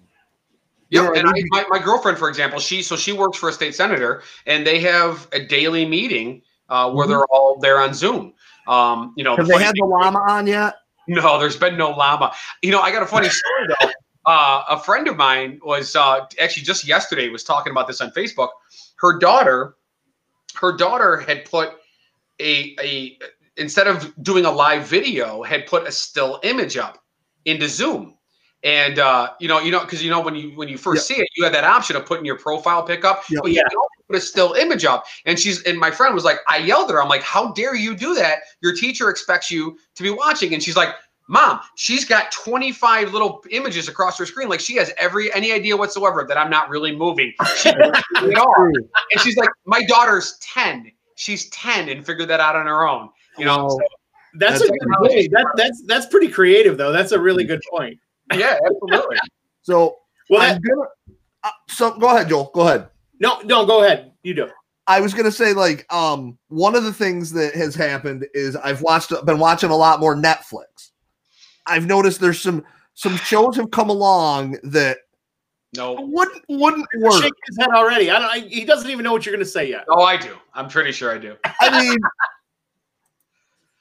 Yeah, and I, my, my girlfriend, for example, she so she works for a state senator, and they have a daily meeting uh, where Mhm. they're all there on Zoom. Um, you know, Have the they had the llama on yet? no, there's been no llama. You know, I got a funny story though. Uh, a friend of mine was uh, actually just yesterday was talking about this on Facebook. Her daughter, her daughter had put a a instead of doing a live video, had put a still image up into Zoom. And uh, you know, you know, because you know when you when you first see it, you have that option of putting your profile pic up, Yep. but you Yeah. also put a still image up. And she's and my friend was like, I yelled at her. I'm like, how dare you do that? Your teacher expects you to be watching. And she's like, Mom, she's got 25 little images across her screen. Like she has every any idea whatsoever that I'm not really moving. She doesn't do it all. And she's like, my daughter's 10. She's 10 and figured that out on her own. You know, Wow. so, That's, That's a good point. That, that's that's pretty creative though. That's a really good point. yeah, absolutely. So Well, that, gonna. Uh, so go ahead, Joel. Go ahead. No, no, go ahead. You do. I was gonna say like um one of the things that has happened is I've watched been watching a lot more Netflix. I've noticed there's some some shows have come along that No, wouldn't wouldn't work. Shake his head already. I don't. I, he doesn't even know what you're going to say yet. Oh, I do. I'm pretty sure I do. I mean,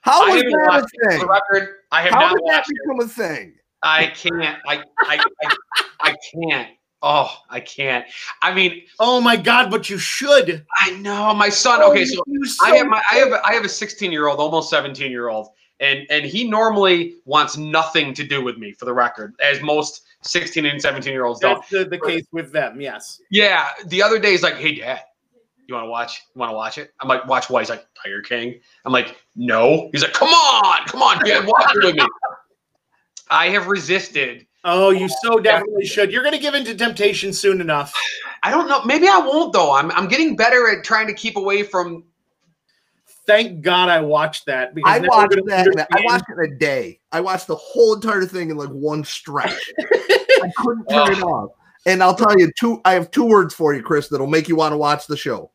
how I is that a it. For thing? the record, I have How not did that watched it. become a thing? I can't. I, I, I, I can't. Oh, I can't. I mean, Oh my god! But you should. I know my son. Oh, okay, so You I have my I have I have a 16 year old, almost 17 year old, and and he normally wants nothing to do with me. For the record, as most 16 and 17 year olds don't. That's the, the case with them. Yes. Yeah. The other day, he's like, "Hey, Dad, you want to watch? You want to watch it?" I'm like, "Watch what?" He's like, "Tiger King." I'm like, "No." He's like, "Come on, come on, Dad, watch it with me." I have resisted. Oh, you so definitely should. You're going to give into temptation soon enough. I don't know. Maybe I won't though. I'm I'm getting better at trying to keep away from. Thank God I watched that because I watched that. in a- I watched it in a day. I watched the whole entire thing in like one stretch. I couldn't turn it off. And I'll tell you two. I have two words for you, Chris, that'll make you want to watch the show.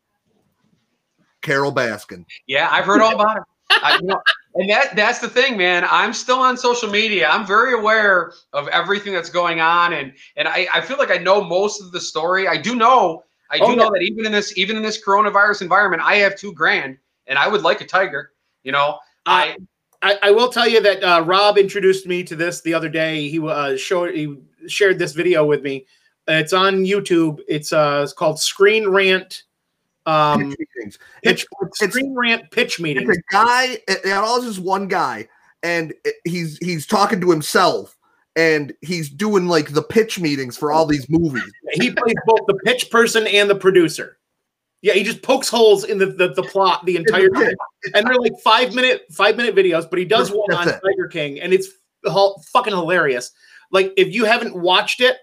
Carole Baskin. Yeah, I've heard all about it. I, you know, and that that's the thing, man. I'm still on social media. I'm very aware of everything that's going on, and and I, I feel like I know most of the story. I do know. I do Oh, know that even in this even in this coronavirus environment, I have two grand, and I would like a tiger. You know, I I, I will tell you that uh, Rob introduced me to this the other day. He uh, showed he shared this video with me. It's on YouTube. It's uh it's called Screen Rant. Um, pitch meetings. pitch, It's, it's, Rant pitch meeting. it's a guy. It, it all is just one guy, and it- he's he's talking to himself, and he's doing like the pitch meetings for all these movies. He plays both the pitch person and the producer. Yeah, he just pokes holes in the, the, the plot the entire time. And they're like five minute five minute videos, but he does one on it. Tiger King, and it's fucking hilarious. Like if you haven't watched it,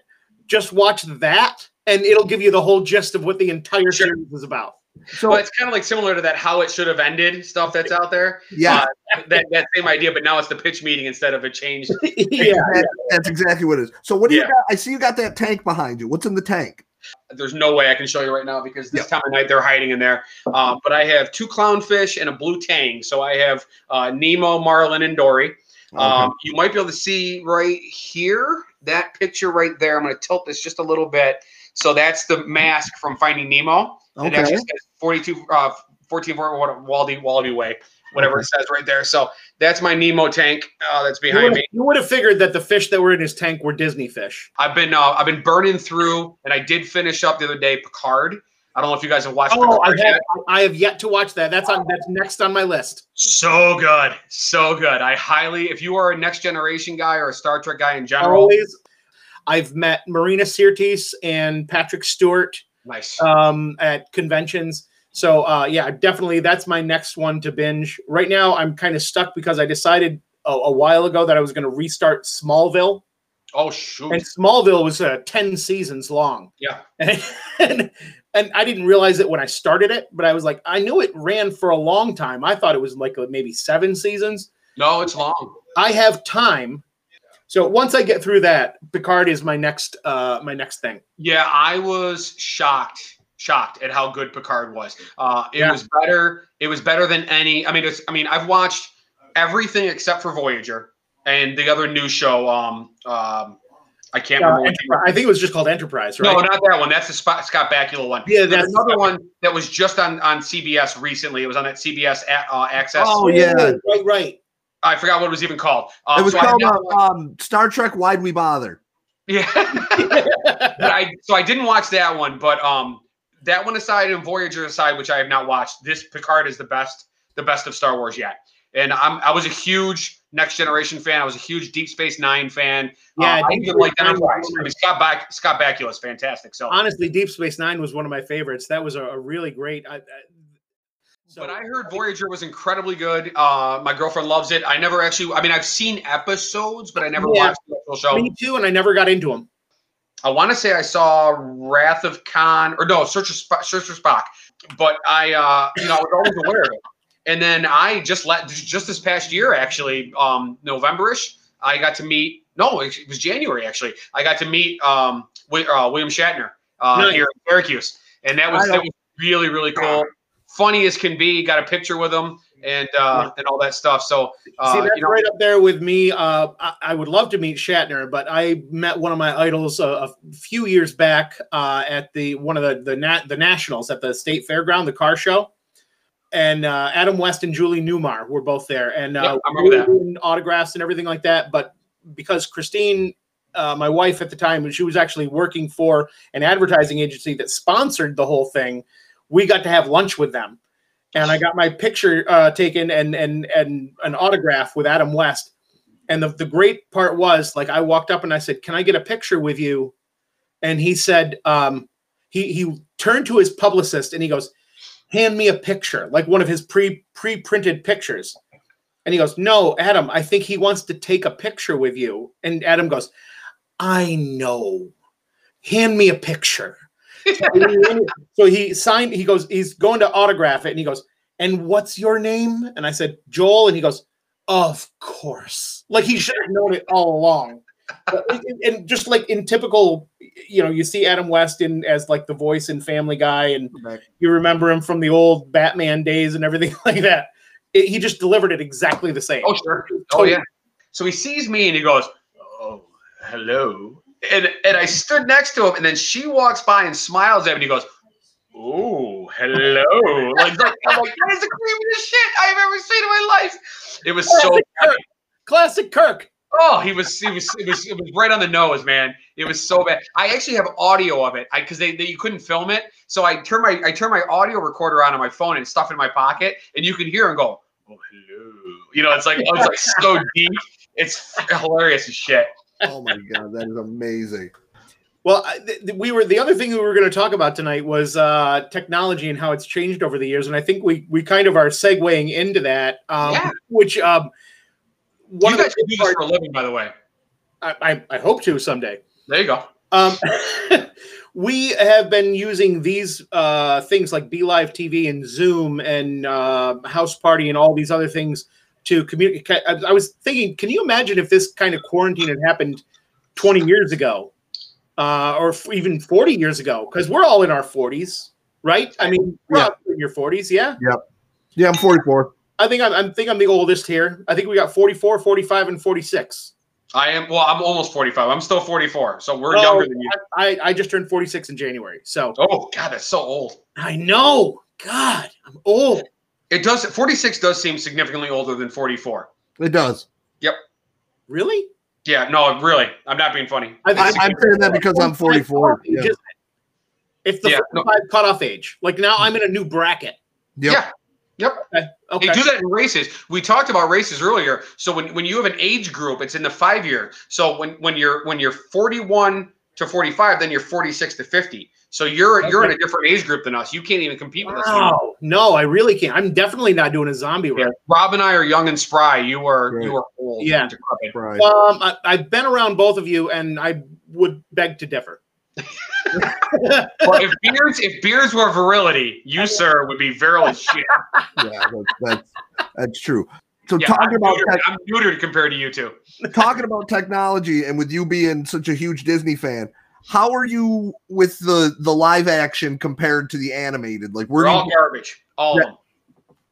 just watch that, and it'll give you the whole gist of what the entire Sure. series is about. So well, it's kind of like similar to that how it should have ended stuff that's out there. yeah, Uh, that that same idea, but now it's the pitch meeting instead of a change. yeah, that- that's exactly what it is. So what do Yeah. you got? I see you got that tank behind you. What's in the tank? There's no way I can show you right now because this time of night they're hiding in there. Um, but I have two clownfish and a blue tang. So I have uh, Nemo, Marlin, and Dory. Um, you might be able to see right here that picture right there. I'm going to tilt this just a little bit. So that's the mask from Finding Nemo. It okay. actually says 42, uh, 14, Wallaby, Wallaby Way, whatever it says right there. So that's my Nemo tank uh, that's behind would, me. you would have figured that the fish that were in his tank were Disney fish. I've been uh, I've been burning through, and I did finish up the other day Picard. I don't know if you guys have watched Oh, I have yet. I have yet to watch that. That's on that's next on my list. So good, so good. I highly, if you are a Next Generation guy or a Star Trek guy in general, Always. I've met Marina Sirtis and Patrick Stewart nice. um, at conventions. So uh, yeah, definitely that's my next one to binge. Right now, I'm kind of stuck because I decided a, a while ago that I was going to restart Smallville, oh shoot, and Smallville was uh, ten seasons long. yeah. and, and and I didn't realize it when I started it, but I was like, I knew it ran for a long time. I thought it was like uh, maybe seven seasons. No, it's long. I have time, so once I get through that, Picard is my next uh my next thing. Yeah, I was shocked, shocked at how good Picard was. Uh, it Yeah. was better. It was better than any. I mean, it's. I mean, I've watched everything except for Voyager and the other new show. Um, um, I can't Uh, remember. Enterprise- I think it was just called Enterprise, right? No, not that one. That's the Spot, Scott Bakula one. Yeah, There's that's- another one that was just on on CBS recently. It was on that CBS a- uh, Access. Oh, yeah. right, right. I forgot what it was even called. Um, it was so called now- uh, um, Star Trek. Why'd we bother? yeah. but I so I didn't watch that one, but um, that one aside and Voyager aside, which I have not watched, this Picard is the best, the best of Star Wars yet. And I'm I was a huge Next Generation fan. I was a huge Deep Space Nine fan. Yeah, Uh, I Deep even like Nine was Enterprise. I mean, Scott Back Scott Bakula is fantastic. So Honestly, Deep Space Nine was one of my favorites. That was a, a really great. I, I, So but I heard Voyager was incredibly good. Uh, my girlfriend loves it. I never actually, I mean, I've seen episodes, but I never Yeah. watched the actual show. me too, and I never got into them. I want to say I saw Wrath of Khan, or no, Search for, Sp- Search for Spock, but I, uh, you know, I was always aware of it. And then I just let, just this past year, actually, um, Novemberish, I got to meet. No, it was January actually. I got to meet um, uh, William Shatner uh, Nice. here in Syracuse, and that was, that was really really cool. Funny as can be. Got a picture with him and uh, and all that stuff. So uh, See, that's you know, right up there with me. Uh, I, I would love to meet Shatner, but I met one of my idols a, a few years back uh, at the one of the the, nat, the nationals at the state fairground, the car show. And uh, Adam West and Julie Newmar were both there, and uh, we autographs and everything like that. But because Christine, uh, my wife at the time, she was actually working for an advertising agency that sponsored the whole thing. We got to have lunch with them and I got my picture uh, taken and and and an autograph with Adam West. And the, the great part was like I walked up and I said, "Can I get a picture with you?" And he said, um, he he turned to his publicist and he goes, "Hand me a picture, like one of his pre pre printed pictures." And he goes, "No, Adam, I think he wants to take a picture with you." And Adam goes, "I know. Hand me a picture." so he signed he goes he's going to autograph it and he goes and what's your name? And i said joel. And he goes of course. Like he should have known it all along. And- just like in typical you know you see adam west in as like the voice in family guy and you remember him from the old batman days and everything like that. It- he just delivered it exactly the same. Oh sure. Oh yeah. So he sees me and he goes, "Oh, hello." And and I stood next to him, and then she walks by and smiles at me, and he goes, "Oh, hello." Like, like I'm like, that is the creepiest shit I've ever seen in my life. It was so. classic kirk, classic kirk Oh, he was. It was. It was. It was right on the nose, man. It was so bad. I actually have audio of it because they, they you couldn't film it. So I turn my I turn my audio recorder on on my phone and stuff in my pocket, and you can hear him go, "Oh, hello." You know, it's like oh, it's like so deep. It's hilarious as shit. Oh my god, that is amazing. Well, th- th- we were the other thing we were going to talk about tonight was uh, technology and how it's changed over the years, and I think we we kind of are segueing into that. Um, Yeah. Which um, one you of guys the can do this for a living, by the way. I, I, I hope to someday. There you go. Um, we have been using these uh, things like BeLive TV and Zoom and uh, Houseparty and all these other things to communicate. I, I was thinking, can you imagine if this kind of quarantine had happened 20 years ago uh, or f- even 40 years ago? Because we're all in our 40s, right? I mean, we're Yeah. all in your 40s, yeah? Yeah, I'm 44. I think I'm, I think I'm the oldest here. I think we got 44, 45, and 46. I am. Well, I'm almost 45. I'm still 44, so we're Oh, younger than you. I, I just turned 46 in January. So Oh God, that's so old. I know. God, I'm old. It does. 46 does seem significantly older than 44. It does. Yep. Really? Yeah. No, really. I'm not being funny. I I, I'm saying that because I'm 44. Yeah. isn't? It's the Yeah, no. cutoff age. Like now I'm in a new bracket. Yep. Yeah. Yep. Okay. okay. They do that in races. We talked about races earlier. So when, when you have an age group, it's in the five year. So when, when you're when you're 41 to 45, then you're 46 to 50. So you're you're in a different age group than us. You can't even compete with us. Wow. No, I really can't. I'm definitely not doing a zombie Yeah. run. Rob and I are young and spry. You are Right. you are old. Yeah. Right. Um, I, I've been around both of you, and I would beg to differ. Well, if beards if beards were virility, you sir would be virile as shit. yeah, that's, that's that's true. So Yeah, talking I'm about neutered, tech, I'm neutered compared to you two. talking about technology, and with you being such a huge Disney fan, how are you with the the live action compared to the animated? Like, where They're all garbage. All Yeah. of them.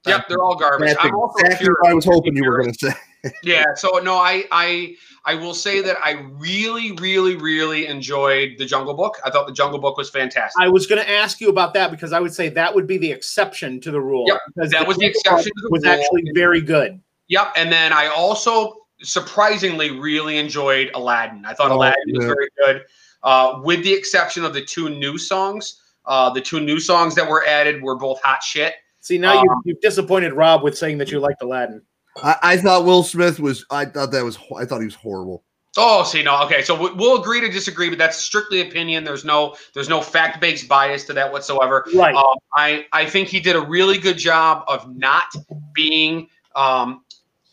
Yep, they're all garbage. That's I'm exactly pure- what I was hoping you were going to say. Yeah, so no, I I I will say that I really, really, really enjoyed the Jungle Book. I thought the Jungle Book was fantastic. I was going to ask you about that because I would say that would be the exception to the rule. Yep, because that was the exception to the was rule. actually very good. Yep, and then I also surprisingly really enjoyed Aladdin. I thought Oh, Aladdin was very good, uh, with the exception of the two new songs. Uh, the two new songs that were added were both hot shit. See, now Um, you, you've disappointed Rob with saying that you liked Aladdin. I, I thought Will Smith was. I thought that was. I thought he was horrible. Oh, see, no, okay. So we- we'll agree to disagree, but that's strictly opinion. There's no, there's no fact-based bias to that whatsoever. Right. Um, I, I think he did a really good job of not being, um,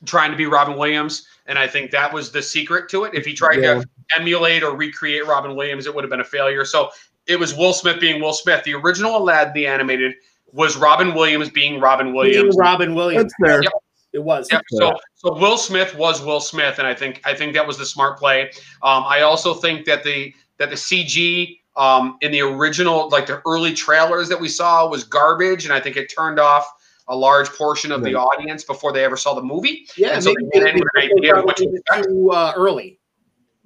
trying to be Robin Williams, and I think that was the secret to it. If he tried Yeah. to emulate or recreate Robin Williams, it would have been a failure. So it was Will Smith being Will Smith. The original Aladdin, the animated, was Robin Williams being Robin Williams. Robin Williams. That's fair. Yep. It was. Yep. So, so Will Smith was Will Smith, and I think I think that was the smart play. Um, I also think that the that the CG um, in the original, like the early trailers that we saw, was garbage, and I think it turned off a large portion of the audience before they ever saw the movie. Yeah, And so maybe they they, didn't they have idea what to expect. too uh, early.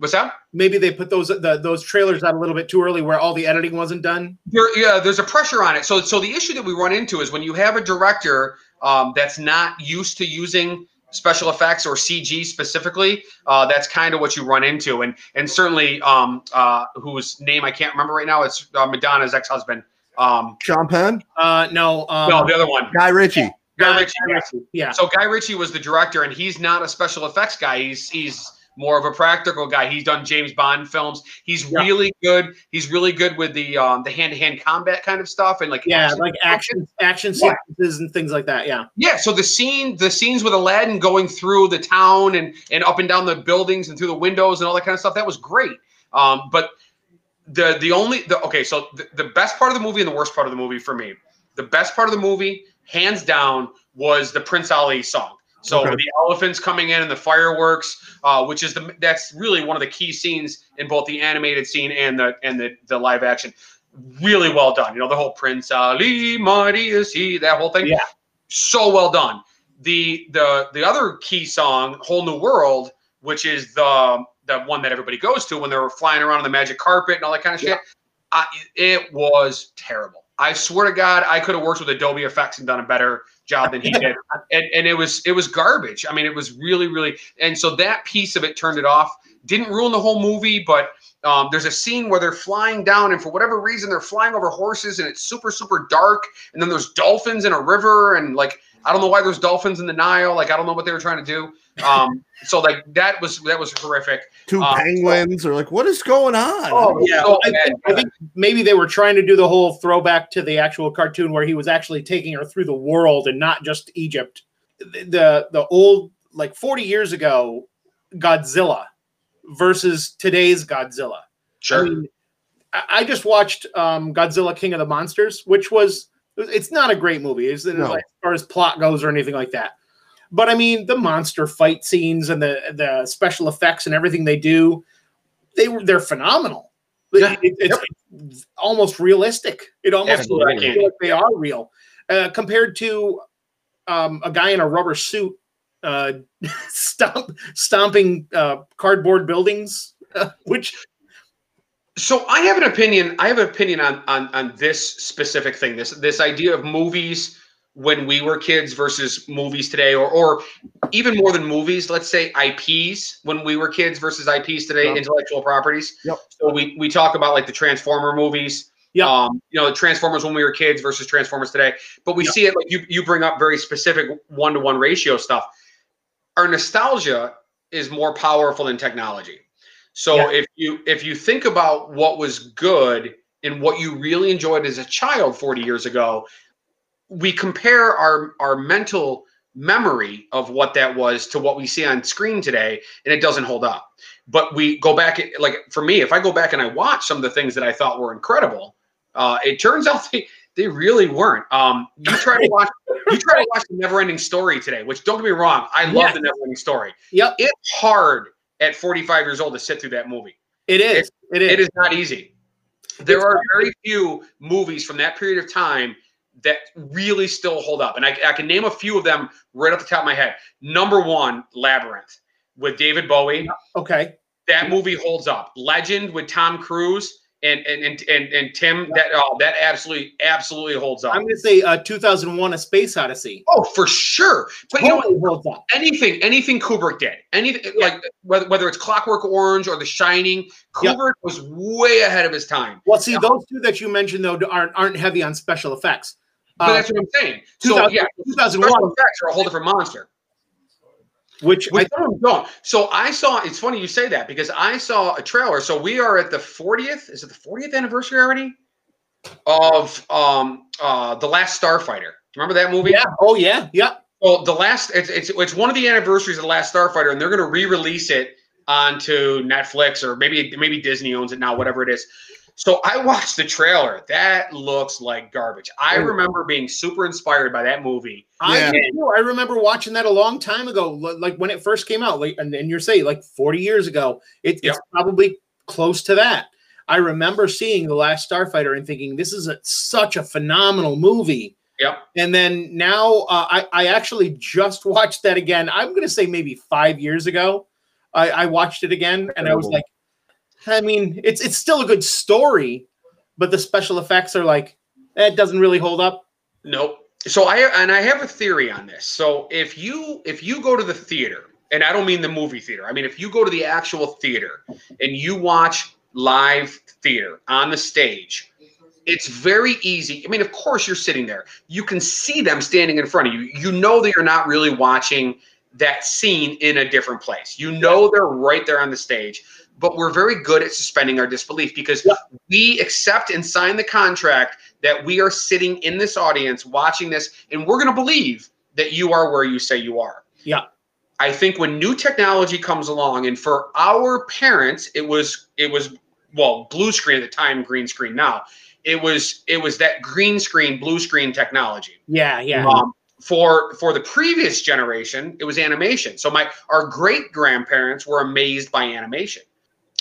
What's that? Maybe they put those the, those trailers out a little bit too early, where all the editing wasn't done. There, yeah, there's a pressure on it. So, so the issue that we run into is when you have a director um, that's not used to using special effects or CG specifically, uh, that's kind of what you run into. And and certainly, um, uh, whose name I can't remember right now, it's uh, Madonna's ex-husband. Um, Sean Penn, Uh, no, um, no, the other one, Guy Ritchie. Guy Guy Ritchie. yes. Ritchie, Yeah. So Guy Ritchie was the director, and he's not a special effects guy. He's he's more of a practical guy. He's done James Bond films. He's Yeah. really good. He's really good with the um, the hand to hand combat kind of stuff and like yeah, action like action action Yeah. sequences and things like that. Yeah. Yeah, so the scene, the scenes with Aladdin going through the town and and up and down the buildings and through the windows and all that kind of stuff, that was great. Um, but the the only the okay, so the, the best part of the movie and the worst part of the movie for me, the best part of the movie, hands down, was the Prince Ali song. So Okay. the elephants coming in and the fireworks, uh, which is the that's really one of the key scenes in both the animated scene and the and the the live action. Really well done. You know the whole Prince Ali, mighty is he, that whole thing. Yeah. so well done. The the the other key song, "Whole New World," which is the the one that everybody goes to when they're flying around on the magic carpet and all that kind of shit. I, it was terrible. I swear to God, I could have worked with Adobe Effects and done a better job than he did. and, and it was it was garbage. I mean, it was really really. And so that piece of it turned it off. Didn't ruin the whole movie, but um, there's a scene where they're flying down, and for whatever reason, they're flying over horses, and it's super super dark. And then there's dolphins in a river, and like I don't know why there's dolphins in the Nile. Like I don't know what they were trying to do. Um, so like that was that was horrific. Two Uh, penguins are like, what is going on? Oh yeah, so I, think, I think maybe they were trying to do the whole throwback to the actual cartoon where he was actually taking her through the world and not just Egypt. The the, the old like 40 years ago Godzilla versus today's Godzilla. Sure. I mean, I, I just watched um, Godzilla King of the Monsters, which was it's not a great movie it's, No. like, as far as plot goes or anything like that. But I mean, the monster fight scenes and the the special effects and everything they do, they were they're phenomenal. Yeah. It- it's, it's almost realistic. It almost Absolutely. looks like they are real uh, compared to um, a guy in a rubber suit uh, stomp, stomping uh, cardboard buildings, uh, which So I have an opinion. I have an opinion on on on this specific thing. This this idea of movies when we were kids versus movies today, or or even more than movies. Let's say IPs when we were kids versus IPs today, Yep. intellectual properties. Yep. So we we talk about like the Transformer movies. Yep. Um, you know, Transformers when we were kids versus Transformers today. But we Yep. see it like you you bring up very specific one to one ratio stuff. Our nostalgia is more powerful than technology. So Yeah. if you if you think about what was good and what you really enjoyed as a child 40 years ago, we compare our our mental memory of what that was to what we see on screen today and it doesn't hold up. But we go back like for me if I go back and I watch some of the things that I thought were incredible, uh, it turns out they they really weren't. Um, you try to watch you try to watch the Never Ending Story today, which don't get me wrong, I love Yes. the Never Ending Story. yep, It's hard at 45 years old to sit through that movie. it is. It is. It is not easy. There It's are very few movies from that period of time that really still hold up. And I, I can name a few of them right off the top of my head. Number one, Labyrinth with David Bowie. Okay. That movie holds up. Legend with Tom Cruise and and and and, and Tim. That oh, that absolutely absolutely holds up. I'm going to say uh, 2001: A Space Odyssey. oh, for sure. But you know holds up. anything anything Kubrick did, anything like whether whether it's Clockwork Orange or The Shining, Yeah. Kubrick was way ahead of his time. Well, see, those two that you mentioned though aren't aren't heavy on special effects. But Uh, that's what I'm saying. So 2000 yeah, 2001. effects are a whole different monster. Which Which I don't. So I saw. It's funny you say that because I saw a trailer. So we are at the 40th. Is it the 40th anniversary already? Of um uh the Last Starfighter. Remember that movie? yeah, oh yeah, yeah. Well, the last it's it's it's one of the anniversaries of the Last Starfighter, and they're going to re-release it onto Netflix or maybe maybe Disney owns it now, whatever it is. So I watched the trailer. That looks like garbage. I Oh. remember being super inspired by that movie. I Yeah. did too. I remember watching that a long time ago, like when it first came out, like and, and you're saying like 40 years ago. It, Yep. It's probably close to that. I remember seeing the Last Starfighter and thinking this is a, such a phenomenal movie. Yep. And then now uh, I, I actually just watched that again. I'm going to say maybe five years ago. I, I watched it again and I was like, I mean, it's it's still a good story, but the special effects are like, it doesn't really hold up. Nope. So I and I have a theory on this. So if you if you go to the theater, and I don't mean the movie theater, I mean if you go to the actual theater and you watch live theater on the stage, it's very easy. I mean, of course you're sitting there. You can see them standing in front of you. You know that you're not really watching that scene in a different place. You know they're right there on the stage. But we're very good at suspending our disbelief because Yeah. we accept and sign the contract that we are sitting in this audience watching this, and we're going to believe that you are where you say you are. Yeah. I think when new technology comes along, and for our parents, it was it was well blue screen at the time, green screen now. It was it was that green screen, blue screen technology. Yeah, yeah. Um, for for the previous generation, it was animation. So my our great grandparents were amazed by animation.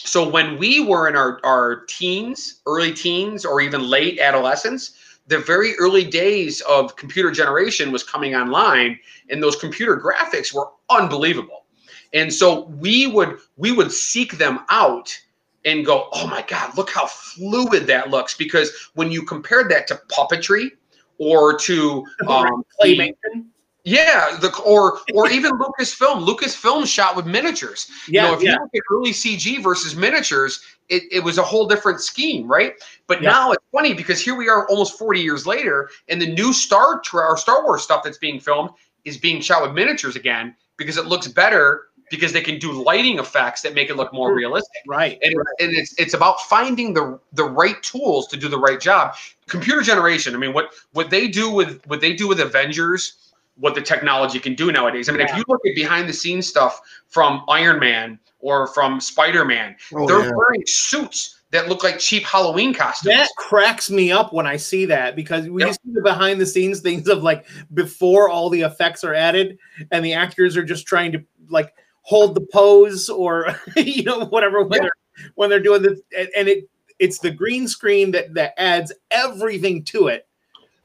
So when we were in our our teens, early teens, or even late adolescence, the very early days of computer generation was coming online, and those computer graphics were unbelievable. And so we would we would seek them out and go, oh my God, look how fluid that looks. Because when you compared that to puppetry or to um, Claymation. Yeah, the or or even Lucasfilm. Lucasfilm shot with miniatures. Yeah, you know, if yeah. you look at early CG versus miniatures, it, it was a whole different scheme, right? But Yeah. now it's funny because here we are almost 40 years later, and the new Star or Star Wars stuff that's being filmed is being shot with miniatures again because it looks better because they can do lighting effects that make it look more realistic Right. and, and it's it's about finding the the right tools to do the right job. Computer generation. I mean, what what they do with what they do with Avengers, what the technology can do nowadays. I mean, if you look at behind the scenes stuff from Iron Man or from Spider Man, Oh, they're yeah. wearing suits that look like cheap Halloween costumes. That cracks me up when I see that because we Yep. see the behind the scenes things of like before all the effects are added and the actors are just trying to like hold the pose or you know whatever when Yeah. they're when they're doing this and, and it it's the green screen that that adds everything to it.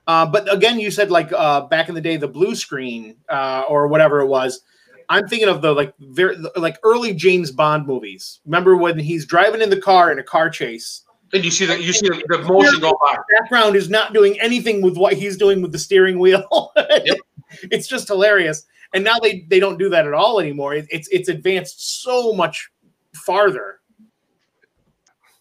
Uh, but again, you said like uh, back in the day, the blue screen uh, or whatever it was. I'm thinking of the like very like early James Bond movies. Remember when he's driving in the car in a car chase and you see the you see the, the motion go by. background is not doing anything with what he's doing with the steering wheel. It's just hilarious. And now they they don't do that at all anymore. It, it's it's advanced so much farther.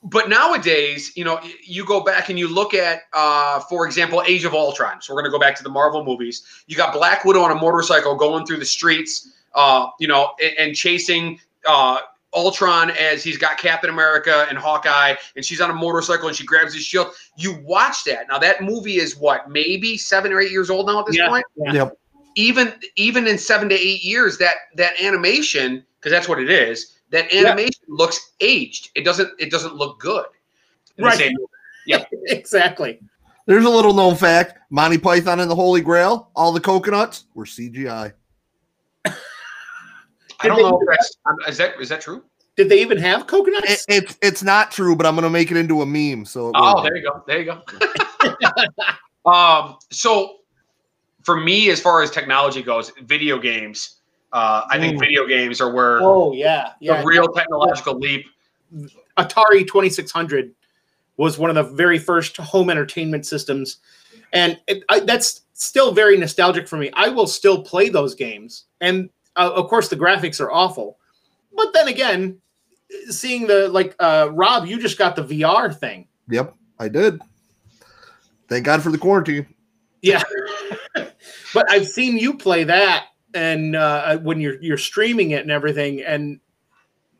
But nowadays, you know, you go back and you look at, uh, for example, Age of Ultron. So we're going to go back to the Marvel movies. You got Black Widow on a motorcycle going through the streets, uh, you know, and, and chasing uh, Ultron as he's got Captain America and Hawkeye, and she's on a motorcycle and she grabs his shield. You watch that. Now that movie is what, maybe seven or eight years old now at this Yeah. point Yeah. Yep. even even in seven to eight years, that that animation, because that's what it is, that animation looks aged. It doesn't it doesn't look good. Right. same movie. exactly. There's a little known fact: Monty Python and the Holy Grail. All the coconuts were CGI. I don't know if that's um, is that is that true? Did they even have It, coconuts? it's it's not true, but I'm gonna make it into a meme. So Oh, will. there you go. There you go. um, so for me, as far as technology goes, video games, uh, I think video games are where oh yeah, yeah. the real technological leap. Atari 2600 was one of the very first home entertainment systems, and it, I, that's still very nostalgic for me. I will still play those games, and uh, of course the graphics are awful, but then again, seeing the like uh, Rob, you just got the VR thing. Yep, I did. Thank God for the quarantine. Yeah, but I've seen you play that, and uh, when you're you're streaming it and everything, and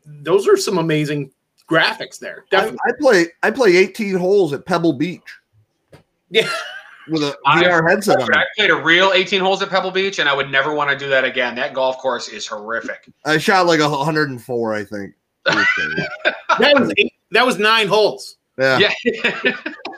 those are some amazing graphics there. I, Definitely. I play I play 18 holes at Pebble Beach Yeah. with a VR headset on. I played a real 18 holes at Pebble Beach, and I would never want to do that again. That golf course is horrific. I shot like a 104, I think. That was eight, that was nine holes. Yeah. Yeah.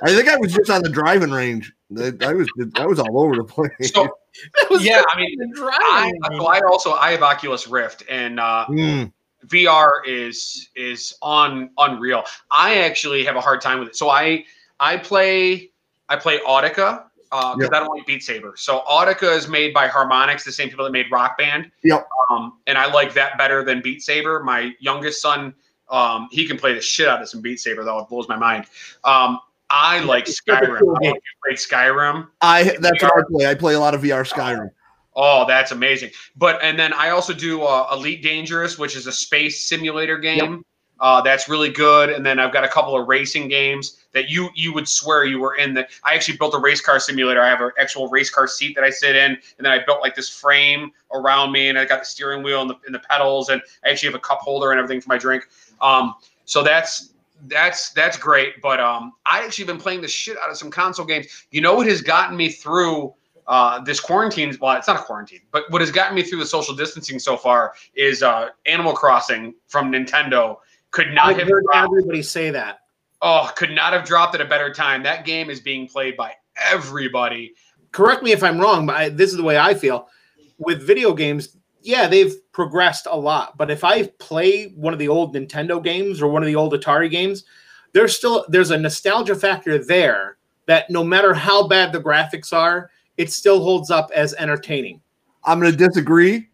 I think I was just on the driving range. I I was I was all over the place. so That was yeah, I mean, I, so I also I have Oculus Rift, and uh, Mm, VR is is on unreal. I actually have a hard time with it. So I I play I play Audica because Yep. I don't like Beat Saber. So Audica is made by Harmonix, the same people that made Rock Band. Yep. Um, and I like that better than Beat Saber. My youngest son, um, he can play the shit out of some Beat Saber though. It blows my mind. Um, I like It's such a Skyrim. I you played Skyrim. I that's what I play. I play a lot of VR Skyrim. Oh, that's amazing. But and then I also do uh, Elite Dangerous, which is a space simulator game. Uh, that's really good. And then I've got a couple of racing games that you you would swear you were in. The I actually built a race car simulator. I have an actual race car seat that I sit in, and then I built like this frame around me, and I got the steering wheel and the, and the pedals, and I actually have a cup holder and everything for my drink. Um, so that's that's that's great. But um, I actually been playing the shit out of some console games. You know what has gotten me through uh, this quarantine. Well, it's not a quarantine, but what has gotten me through the social distancing so far is uh, Animal Crossing from Nintendo. Could not I've have heard dropped, everybody say that. oh, could not have dropped at a better time. That game is being played by everybody. Correct me if I'm wrong, but I, this is the way I feel. With video games, yeah, they've progressed a lot. But if I play one of the old Nintendo games or one of the old Atari games, there's still there's a nostalgia factor there that no matter how bad the graphics are, it still holds up as entertaining. I'm going to disagree,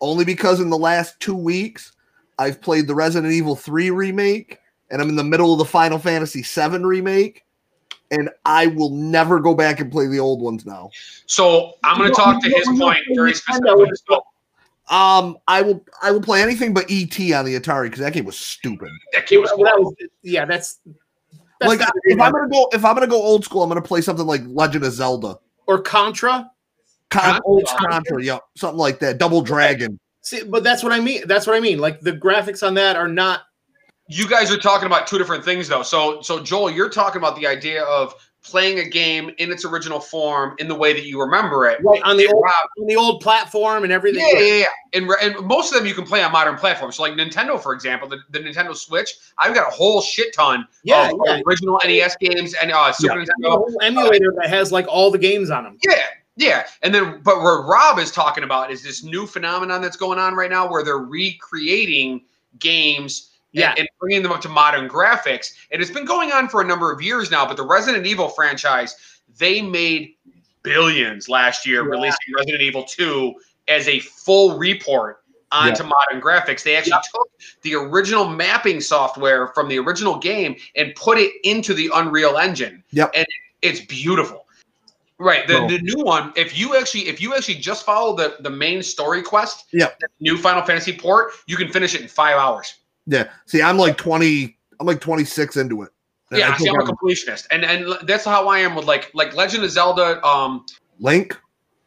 only because in the last two weeks I've played the Resident Evil 3 remake, and I'm in the middle of the Final Fantasy 7 remake, and I will never go back and play the old ones now. So I'm going to talk to his point very specifically. So Um, I will I will play anything but ET on the Atari because that game was stupid. that game was Well, that was- yeah, that's, that's like not- if I'm gonna go if I'm gonna go old school, I'm gonna play something like Legend of Zelda, or Contra. Con- Contra. old Contra, yeah, something like that. Double Dragon. See, but that's what I mean. That's what I mean. Like the graphics on that are not you guys are talking about two different things though. So so Joel, you're talking about the idea of playing a game in its original form in the way that you remember it. right on the old, Rob, on the old platform and everything. yeah, yeah, yeah. And, and most of them you can play on modern platforms. So like Nintendo, for example, the, the Nintendo Switch, I've got a whole shit ton Yeah, of yeah. original NES games and uh, Super A Nintendo. whole emulator that has like all the games on them. Yeah, yeah. And then, but what Rob is talking about is this new phenomenon that's going on right now where they're recreating games Yeah. and, bringing them up to modern graphics. And it's been going on for a number of years now. But the Resident Evil franchise, they made billions last year Yeah. releasing Resident Evil 2 as a full report onto modern graphics. They actually took the original mapping software from the original game and put it into the Unreal Engine. Yep. And it's beautiful. Right. The, the new one, if you actually if you actually just follow the, the main story quest, Yep. the new Final Fantasy port, you can finish it in five hours. Yeah. See, I'm like 20. I'm like 26 into it. And I Yeah, see, I'm a completionist. And and that's how I am with like like Legend of Zelda, um Link.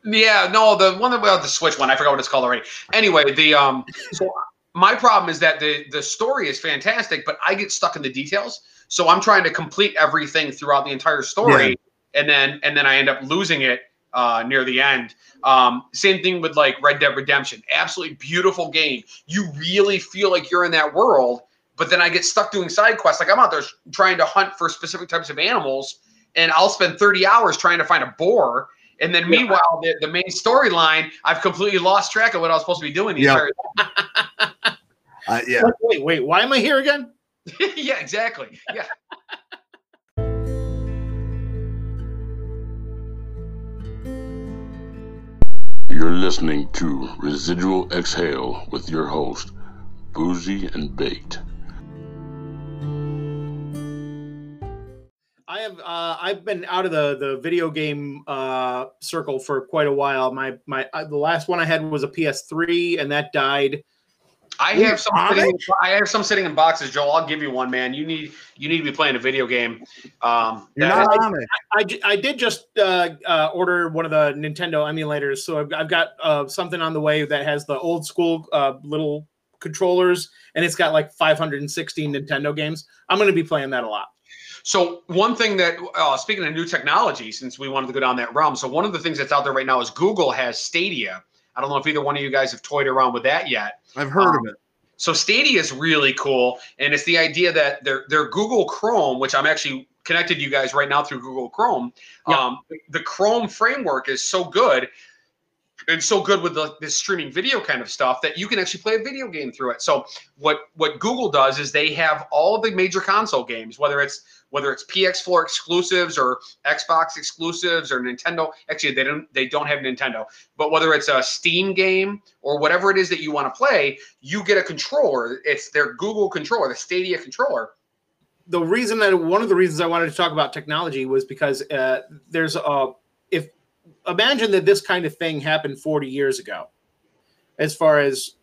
Yeah, no, the one that well, the Switch one, I forgot what it's called already. Anyway, the um, so my problem is that the the story is fantastic, but I get stuck in the details. So I'm trying to complete everything throughout the entire story, and then and then I end up losing it uh, near the end. Um, same thing with like Red Dead Redemption, absolutely beautiful game. You really feel like you're in that world, but then I get stuck doing side quests. Like I'm out there trying to hunt for specific types of animals, and I'll spend 30 hours trying to find a boar. And then meanwhile, the, the main storyline, I've completely lost track of what I was supposed to be doing Yeah. Uh, yeah. Like, wait, wait, why am I here again? yeah, exactly. Yeah. You're listening to Residual Exhale with your host, Boozy and Baked. I have uh, I've been out of the the video game uh, circle for quite a while. My my uh, the last one I had was a PS3, and that died I Ooh, have some sitting, I have some sitting in boxes, Joel. I'll give you one, man. You need you need to be playing a video game. Um, You're that- not on it. I, j- I did just uh, uh, order one of the Nintendo emulators, so I've, I've got uh, something on the way that has the old school uh, little controllers, and it's got like 516 Nintendo games. I'm going to be playing that a lot. So one thing that, uh, speaking of new technology, since we wanted to go down that realm, so one of the things that's out there right now is Google has Stadia. I don't know if either one of you guys have toyed around with that yet. I've heard Um, of it. So Stadia is really cool, and it's the idea that their their Google Chrome, which I'm actually connected to you guys right now through Google Chrome. Yeah. Um, the Chrome framework is so good and so good with the, this streaming video kind of stuff that you can actually play a video game through it. So what what Google does is they have all the major console games, whether it's whether it's PS4 exclusives or Xbox exclusives or Nintendo. Actually, they don't they don't have Nintendo, but whether it's a Steam game or whatever it is that you want to play, you get a controller. It's their Google controller, the Stadia controller. the reason that one of the reasons I wanted to talk about technology was because uh, there's a if imagine that this kind of thing happened 40 years ago, as far as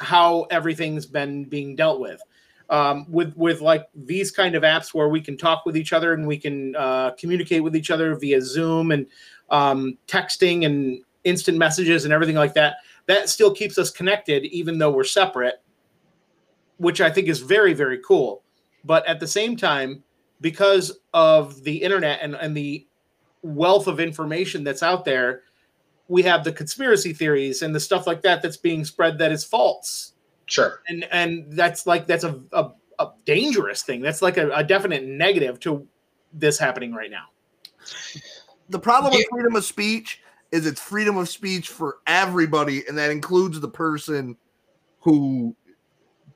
how everything's been being dealt with. Um, with with like these kind of apps where we can talk with each other and we can uh, communicate with each other via Zoom and um, texting and instant messages and everything like that. That still keeps us connected even though we're separate, which I think is very very cool but at the same time because of the internet and, and the wealth of information that's out there we have the conspiracy theories and the stuff like that that's being spread that is false Sure. and and that's like that's a, a, a dangerous thing that's like a, a definite negative to this happening right now The problem with freedom of speech is it's freedom of speech for everybody, and that includes the person who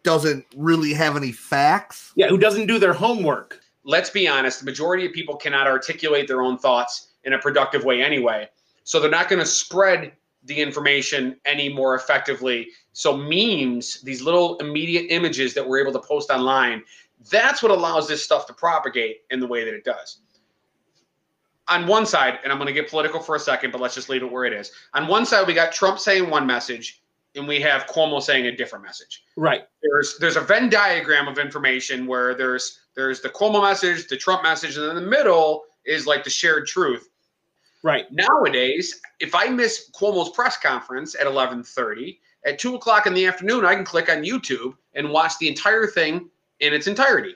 doesn't really have any facts. yeah who doesn't do their homework let's be honest, the majority of people cannot articulate their own thoughts in a productive way anyway. So they're not going to spread the information any more effectively. So memes, these little immediate images that we're able to post online, that's what allows this stuff to propagate in the way that it does. On one side, and I'm going to get political for a second, but let's just leave it where it is. On one side, we got Trump saying one message, and we have Cuomo saying a different message right there's there's a Venn diagram of information where there's there's the Cuomo message, the Trump message, and in the middle is like the shared truth. Right Nowadays, if I miss Cuomo's press conference at 11:30, at two o'clock in the afternoon, I can click on YouTube and watch the entire thing in its entirety,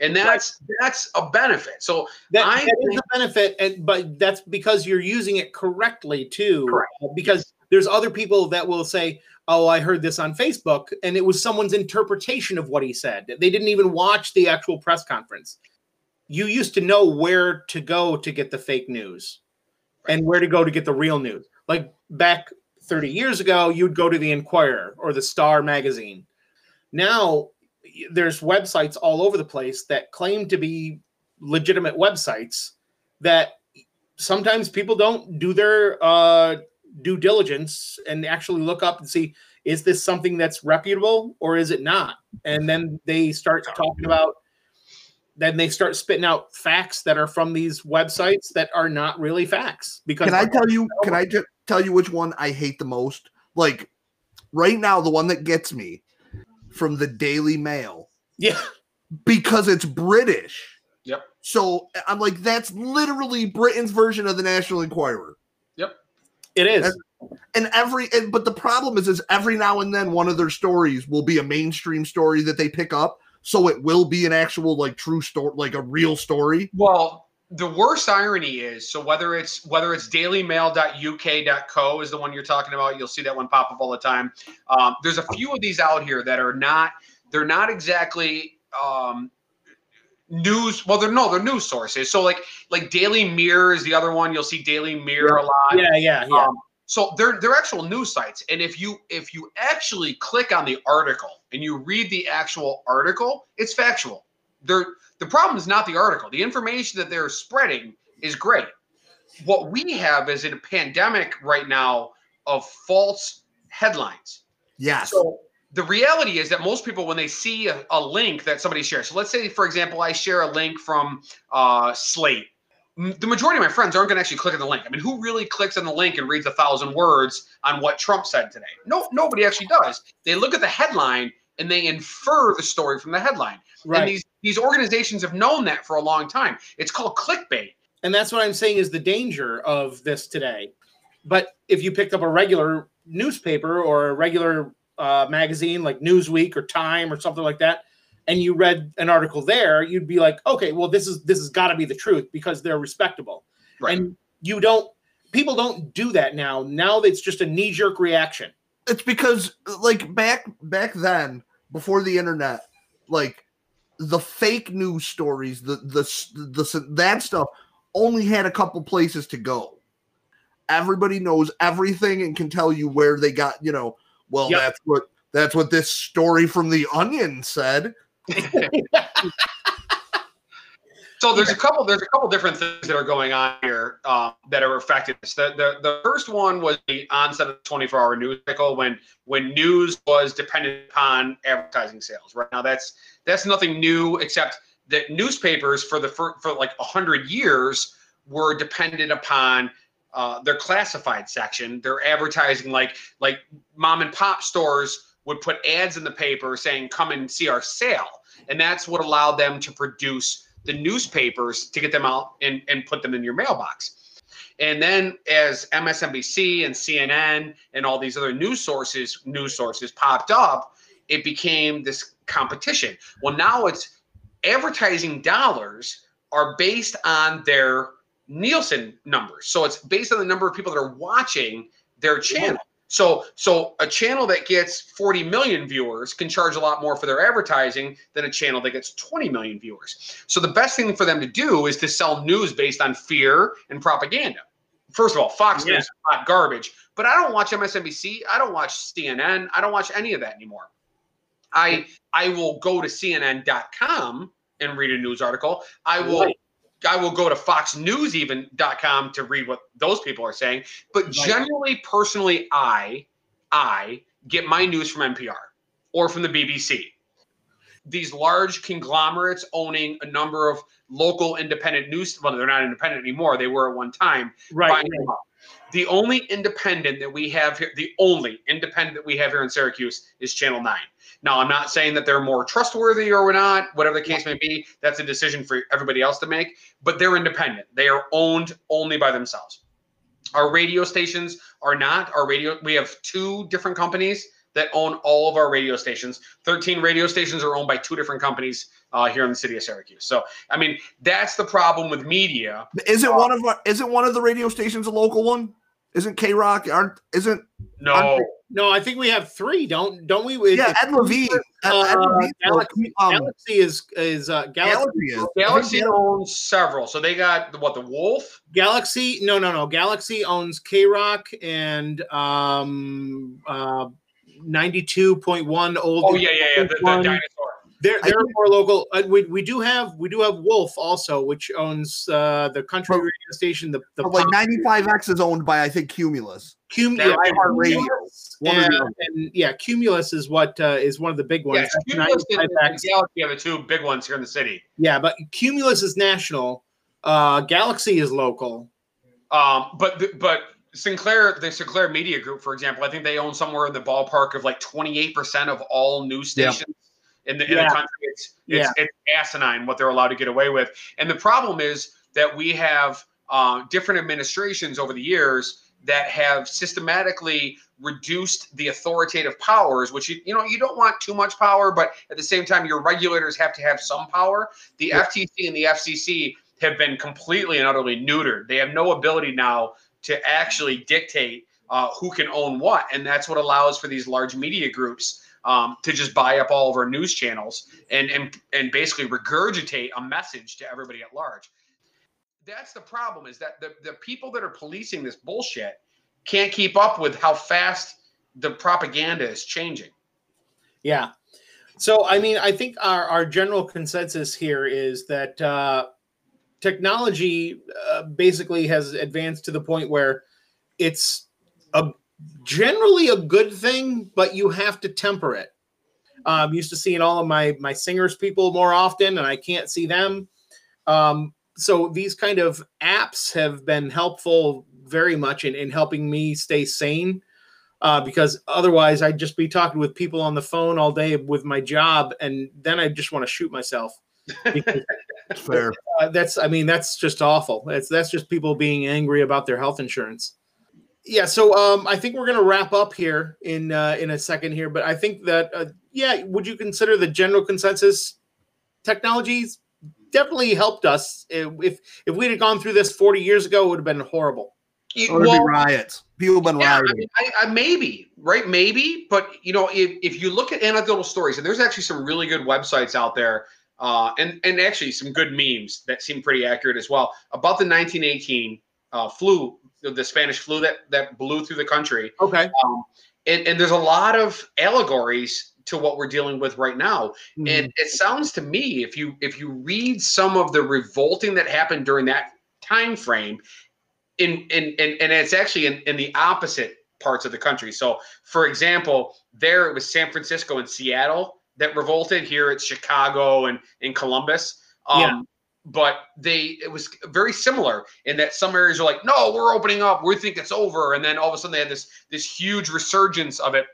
and that's that's a benefit. So That, I that is a benefit, and, but that's because you're using it correctly too. Correct. Uh, because there's other people that will say, "Oh, I heard this on Facebook," and it was someone's interpretation of what he said. They didn't even watch the actual press conference. You used to know where to go to get the fake news, and where to go to get the real news. Like back 30 years ago, you'd go to the Enquirer or the Star magazine. Now there's websites all over the place that claim to be legitimate websites that sometimes people don't do their uh, due diligence and actually look up and see is this something that's reputable or is it not and then they start talking about then they start spitting out facts that are from these websites that are not really facts because Can I tell you? Can I just tell you which one I hate the most? Like right now, the one that gets me from the Daily Mail yeah because it's British. Yep. So I'm like, that's literally Britain's version of the National Enquirer. Yep. It is That's- And every, and, but the problem is, is every now and then one of their stories will be a mainstream story that they pick up, so it will be an actual like true story, like a real story. Well, the worst irony is so whether it's whether it's dailymail.uk.co is the one you're talking about, you'll see that one pop up all the time. Um, there's a few of these out here that are not they're not exactly um, news. Well, they're no, they're news sources. So like like Daily Mirror is the other one. You'll see Daily Mirror a lot. yeah yeah yeah Um, so they're they're actual news sites, and if you if you actually click on the article and you read the actual article, it's factual. They're, the problem is not the article. The information that they're spreading is great. What we have is in a pandemic right now of false headlines. Yes. So the reality is that most people, when they see a, a link that somebody shares, so let's say, for example, I share a link from uh, Slate the majority of my friends aren't going to actually click on the link. I mean, who really clicks on the link and reads a thousand words on what Trump said today? No, nobody actually does. They look at the headline and they infer the story from the headline. And these these organizations have known that for a long time. It's called clickbait. And that's what I'm saying is the danger of this today. But if you picked up a regular newspaper or a regular uh, magazine like Newsweek or Time or something like that, and you read an article there, you'd be like, okay, well, this is this has got to be the truth because they're respectable. Right. And you don't. People don't do that now. Now it's just a knee jerk reaction. It's because like back back then, before the internet, like the fake news stories, the the the that stuff only had a couple places to go. Everybody knows everything and can tell you where they got, you know, well, Yep. that's what that's what this story from the Onion said. So there's a couple there's a couple different things that are going on here um, that are affecting this. The, the the first one was the onset of the 24 hour news cycle when when news was dependent upon advertising sales. Right now that's that's nothing new except that newspapers for the for, for like hundred years were dependent upon uh, their classified section. Their advertising like like mom and pop stores would put ads in the paper saying come and see our sale and that's what allowed them to produce the newspapers to get them out and, and put them in your mailbox. And then as MSNBC and CNN and all these other news sources, news sources popped up, it became this competition. Well, now it's advertising dollars are based on their Nielsen numbers. So it's based on the number of people that are watching their channel. So so a channel that gets 40 million viewers can charge a lot more for their advertising than a channel that gets 20 million viewers. So the best thing for them to do is to sell news based on fear and propaganda. First of all, Fox Yeah. News is hot garbage, but I don't watch MSNBC, I don't watch CNN, I don't watch any of that anymore. I I will go to CNN.com and read a news article. I will. I will go to foxnewseven.com to read what those people are saying. But generally, personally, I I get my news from NPR or from the BBC. These large conglomerates owning a number of local independent news well, they're not independent anymore. They were at one time Right. The only independent that we have here, the only independent that we have here in Syracuse is Channel 9. Now, I'm not saying that they're more trustworthy or not, whatever the case may be. That's a decision for everybody else to make, but they're independent. They are owned only by themselves. Our radio stations are not. Our radio, we have two different companies that own all of our radio stations. 13 radio stations are owned by two different companies uh, here in the city of Syracuse. So, I mean, that's the problem with media. Isn't one of our, isn't one of the radio stations a local one? Isn't K Rock aren't isn't No, No, I think we have three. Don't don't we? Yeah Ed Levine Ed, Ed Uh, Levine Galaxy- um, Galaxy is is uh, Galaxy. Galaxy Galaxy owns several. So they got what the Wolf. Galaxy, no, no, no. Galaxy owns K Rock and um uh 92.1 old. Oh yeah, yeah, yeah. The, the dinosaur. They're they're think- more local. Uh, we, we do have we do have Wolf also, which owns uh the country But- radio station. The the like 95X is owned by I think Cumulus. Cum- They're yeah. Cumulus. One and, and yeah, Cumulus is what uh, is one of the big ones. Yeah, Cumulus and, 95X. and Galaxy are the two big ones here in the city. Yeah, but Cumulus is national. Uh, Galaxy is local. Um, but but Sinclair, the Sinclair Media Group, for example, I think they own somewhere in the ballpark of like 28% of all news Yeah. stations in the in Yeah. the country. It's it's, it's asinine what they're allowed to get away with. And the problem is that we have uh, different administrations over the years that have systematically reduced the authoritative powers, which you, you know you don't want too much power, but at the same time your regulators have to have some power. The Yeah. FTC and the FCC have been completely and utterly neutered. They have no ability now to actually dictate uh, who can own what, and that's what allows for these large media groups um, to just buy up all of our news channels and and and basically regurgitate a message to everybody at large. That's the problem is that the, the people that are policing this bullshit can't keep up with how fast the propaganda is changing. Yeah. So, I mean, I think our, our general consensus here is that uh, technology uh, basically has advanced to the point where it's a generally a good thing, but you have to temper it. I'm used to seeing all of my my singers people more often, and I can't see them. Um, so these kind of apps have been helpful very much in, in helping me stay sane uh, because otherwise I'd just be talking with people on the phone all day with my job, and then I just want to shoot myself. fair. Uh, that's, I mean, that's just awful. That's that's just people being angry about their health insurance. Yeah, so um, I think we're going to wrap up here in uh, in a second here, but I think that uh, yeah, would you consider the general consensus technologies definitely helped us? If if we'd have gone through this forty years ago, it would have been horrible. It, would well, riots. People have been yeah, rioting. I mean, I, I, maybe, right? Maybe, but you know, if, if you look at anecdotal stories, and there's actually some really good websites out there, uh, and and actually some good memes that seem pretty accurate as well about the 1918 uh, flu, the Spanish flu that that blew through the country. Okay. Um, and, and there's a lot of allegories to what we're dealing with right now. Mm-hmm. And it sounds to me, if you if you read some of the revolting that happened during that time frame, in in, in and it's actually in, in the opposite parts of the country. So, for example, there it was San Francisco and Seattle that revolted. Here it's Chicago and in Columbus. Um, yeah. But they it was very similar in that some areas are like, no, we're opening up, we think it's over, and then all of a sudden they had this this huge resurgence of it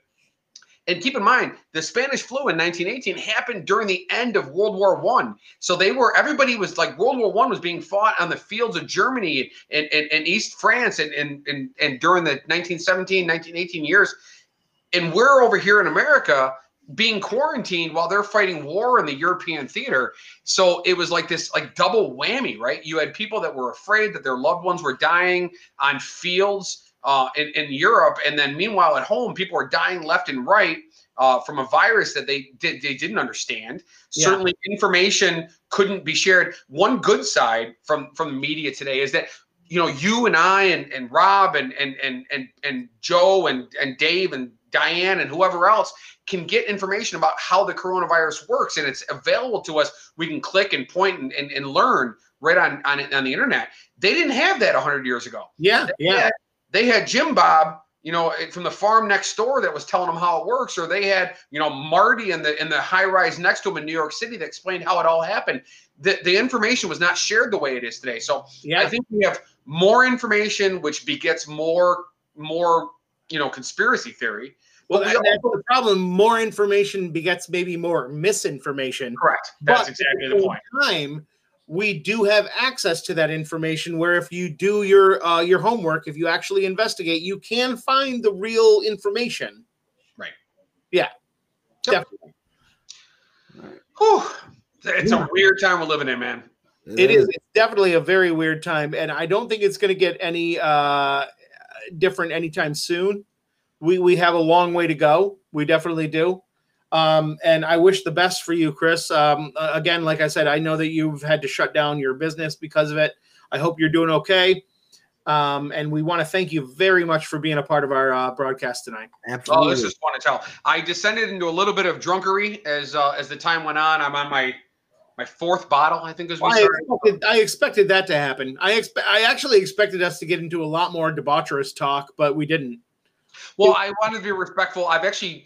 and keep in mind, the Spanish flu in 1918 happened during the end of World War One. So they were everybody was like World War One was being fought on the fields of Germany and, and, and East France and, and, and, and during the 1917, 1918 years. And we're over here in America being quarantined while they're fighting war in the European theater. So it was like this like double whammy, right? You had people that were afraid that their loved ones were dying on fields uh, in, in Europe, and then meanwhile at home, people are dying left and right uh, from a virus that they did they didn't understand. Yeah. Certainly, information couldn't be shared. One good side from from the media today is that you know you and I and, and Rob and and and and and Joe and and Dave and Diane and whoever else can get information about how the coronavirus works and it's available to us. We can click and point and, and, and learn right on, on on the internet. They didn't have that 100 years ago. Yeah, they yeah. Had, they had Jim Bob, you know, eh, from the farm next door that was telling them how it works, or they had, you know, Marty in the in the high rise next to him in New York City that explained how it all happened. The the information was not shared the way it is today. So yeah. I think we have more information, which begets more more you know conspiracy theory. Well, that, that's the problem. More information begets maybe more misinformation. Correct. That's but exactly the point. Time we do have access to that information where if you do your uh, your homework if you actually investigate you can find the real information right yeah yep. definitely Whew. it's yeah. a weird time we're living in man it, it is. is it's definitely a very weird time and i don't think it's going to get any uh different anytime soon we we have a long way to go we definitely do um, and I wish the best for you, Chris. Um, again, like I said, I know that you've had to shut down your business because of it. I hope you're doing okay. Um, and we want to thank you very much for being a part of our uh, broadcast tonight. Absolutely. Oh, this is fun to tell. I descended into a little bit of drunkery as uh, as the time went on. I'm on my my fourth bottle, I think, is well, I, expected, I expected that to happen. I expect I actually expected us to get into a lot more debaucherous talk, but we didn't. Well, I wanted to be respectful. I've actually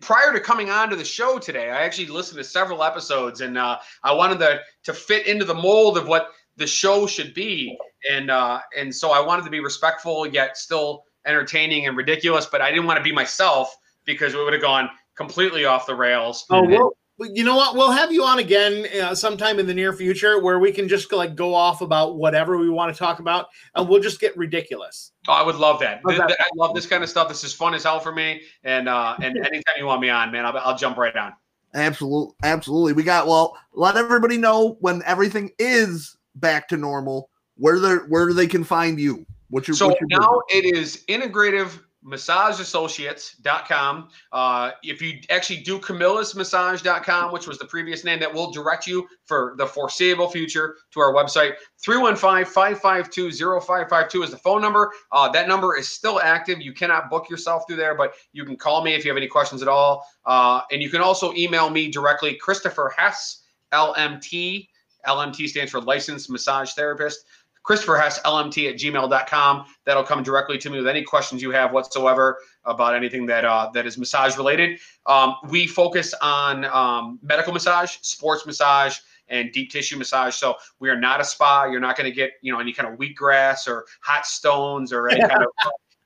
prior to coming on to the show today, I actually listened to several episodes, and uh, I wanted to to fit into the mold of what the show should be, and uh, and so I wanted to be respectful yet still entertaining and ridiculous, but I didn't want to be myself because we would have gone completely off the rails. Oh well, you know what? We'll have you on again uh, sometime in the near future where we can just like go off about whatever we want to talk about, and we'll just get ridiculous. Oh, I would love that. Okay. I love this kind of stuff. This is fun as hell for me. And uh, and anytime you want me on, man, I'll, I'll jump right on. Absolutely, absolutely. We got well. Let everybody know when everything is back to normal. Where they where they can find you. What's your so what's your now business? it is integrative massageassociates.com. Uh, if you actually do camillasmassage.com, which was the previous name, that will direct you for the foreseeable future to our website. 315-552-0552 is the phone number. Uh, that number is still active. You cannot book yourself through there, but you can call me if you have any questions at all. Uh, and you can also email me directly, Christopher Hess, LMT. LMT stands for Licensed Massage Therapist. Christopher Hess, LMT at gmail.com. That'll come directly to me with any questions you have whatsoever about anything that uh, that is massage related. Um, we focus on um, medical massage, sports massage, and deep tissue massage. So we are not a spa. You're not going to get you know any kind of wheatgrass or hot stones or any kind of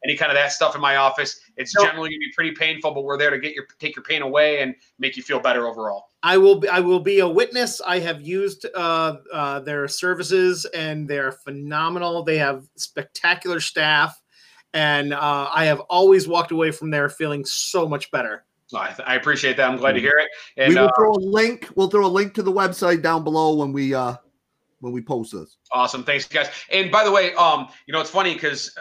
any kind of that stuff in my office. It's No. generally going to be pretty painful, but we're there to get your take your pain away and make you feel better overall. I will be, I will be a witness. I have used uh, uh, their services and they're phenomenal. They have spectacular staff, and uh, I have always walked away from there feeling so much better. So I, I appreciate that. I'm glad to hear it. we will uh, throw a link. We'll throw a link to the website down below when we uh when we post us. Awesome. Thanks, guys. And by the way, um, you know, it's funny because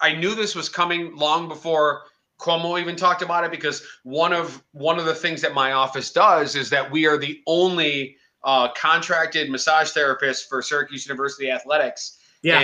I knew this was coming long before Cuomo even talked about it because one of one of the things that my office does is that we are the only uh, contracted massage therapist for Syracuse University Athletics.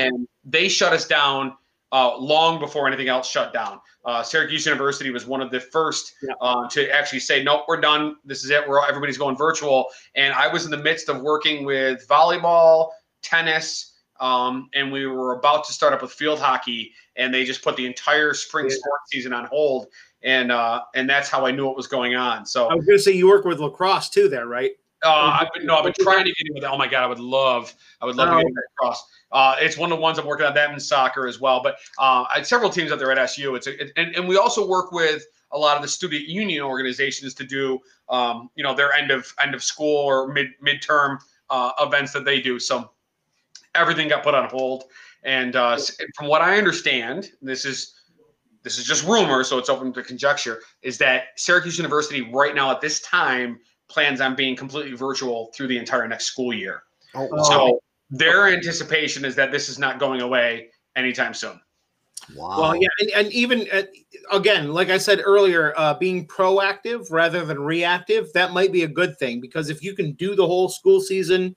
And they shut us down uh, long before anything else shut down. Uh, Syracuse University was one of the first Yeah. uh, to actually say, "Nope, we're done. This is it. We're everybody's going virtual." And I was in the midst of working with volleyball, tennis, um, and we were about to start up with field hockey, and they just put the entire spring Yeah. sports season on hold. And uh, and that's how I knew what was going on. So I was going to say you work with lacrosse too, there, right? uh, I've been, no, I've been trying to get in with. Oh my god, I would love, I would love Oh, to get in across. Uh, it's one of the ones I'm working on that in soccer as well. But uh, I had several teams out there at SU. It's a, it, and and we also work with a lot of the student union organizations to do, um, you know, their end of end of school or mid midterm uh, events that they do. So everything got put on hold. And uh, from what I understand, this is this is just rumor, so it's open to conjecture. Is that Syracuse University right now at this time plans on being completely virtual through the entire next school year. Oh, So their anticipation is that this is not going away anytime soon. wow. Well, yeah, and, and even uh, again, like I said earlier, uh, being proactive rather than reactive, that might be a good thing because if you can do the whole school season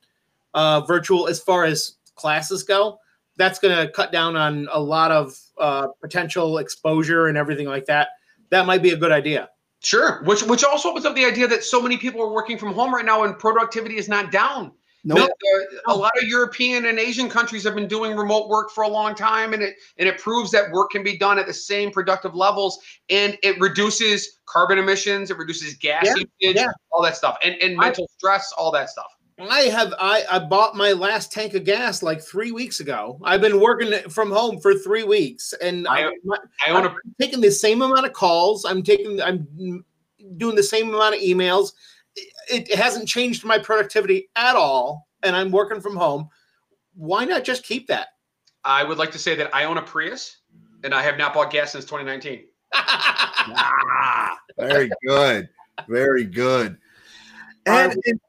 uh, virtual as far as classes go, that's going to cut down on a lot of uh, potential exposure and everything like that. That might be a good idea. Sure, which which also opens up the idea that so many people are working from home right now and productivity is not down. Nope. Uh, a lot of European and Asian countries have been doing remote work for a long time, and it and it proves that work can be done at the same productive levels, and it reduces carbon emissions, it reduces gas Yeah, usage, yeah. all that stuff, and and I- mental stress, all that stuff. I have I, I bought my last tank of gas like three weeks ago. I've been working from home for three weeks, and I- I'm, I own a I'm taking the same amount of calls. I'm taking I'm doing the same amount of emails. It, it hasn't changed my productivity at all, and I'm working from home. Why not just keep that? I would like to say that I own a Prius, and I have not bought gas since 2019. Ah, very good. Very good. And in,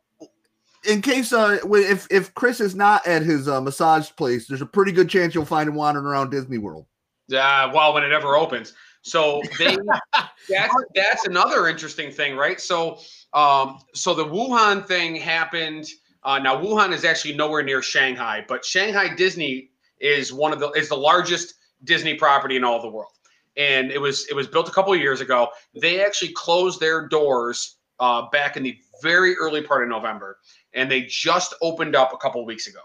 in case uh if if Chris is not at his uh, massage place, there's a pretty good chance you'll find him wandering around Disney World. Uh, well, when it ever opens. So they that's that's another interesting thing, right? So um, so the Wuhan thing happened. Uh, now Wuhan is actually nowhere near Shanghai, but Shanghai Disney is one of the is the largest Disney property in all the world, and it was it was built a couple years ago. They actually closed their doors uh, back in the very early part of November, and they just opened up a couple weeks ago.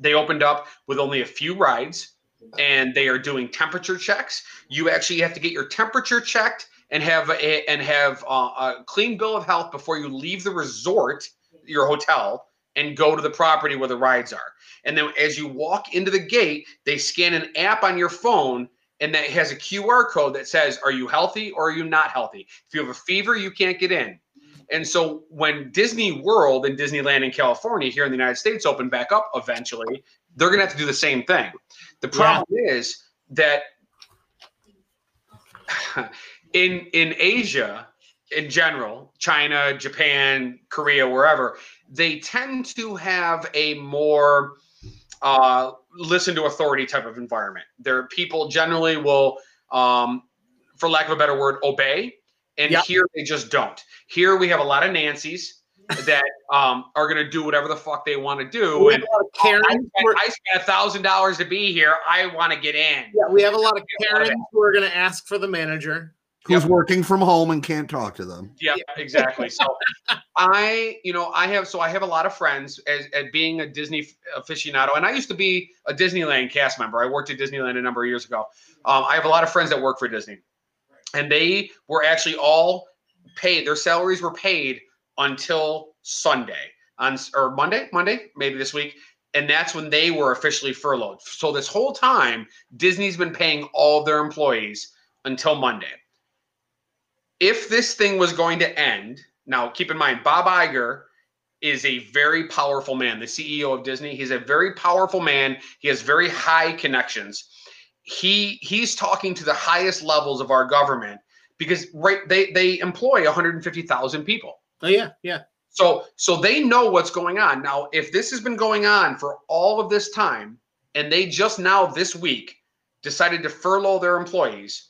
They opened up with only a few rides and they are doing temperature checks. You actually have to get your temperature checked and have a and have uh, a clean bill of health before you leave the resort, your hotel, and go to the property where the rides are. And then as you walk into the gate, they scan an app on your phone and that has a QR code that says, "Are you healthy or are you not healthy?" If you have a fever, you can't get in. And so when Disney World and Disneyland in California here in the United States open back up eventually, they're going to have to do the same thing. The problem is that in in Asia in general, China, Japan, Korea, wherever, they tend to have a more uh, listen to authority type of environment. Their people generally will, um, for lack of a better word, obey. And Yep. here they just don't. Here we have a lot of Nancy's that um, are going to do whatever the fuck they want to do. We And have a I spent, I spent a thousand dollars to be here. I want to get in. yeah, we have a lot of Yeah, a lot of Karens who are going to ask for the manager. Who's Yep. working from home and can't talk to them. Yeah, exactly. So I, you know, I have so I have a lot of friends as at being a Disney aficionado, and I used to be a Disneyland cast member. I worked at Disneyland a number of years ago. Um, I have a lot of friends that work for Disney, and they were actually all paid. Their salaries were paid until Sunday. on or Monday, Monday, maybe this week, and that's when they were officially furloughed. So this whole time, Disney's been paying all their employees until Monday. If this thing was going to end, now keep in mind, Bob Iger is a very powerful man, the CEO of Disney. He's a very powerful man. He has very high connections. He he's talking to the highest levels of our government because right they they employ 150,000 people. Oh yeah, yeah. So so they know what's going on. Now, if this has been going on for all of this time and they just now this week decided to furlough their employees,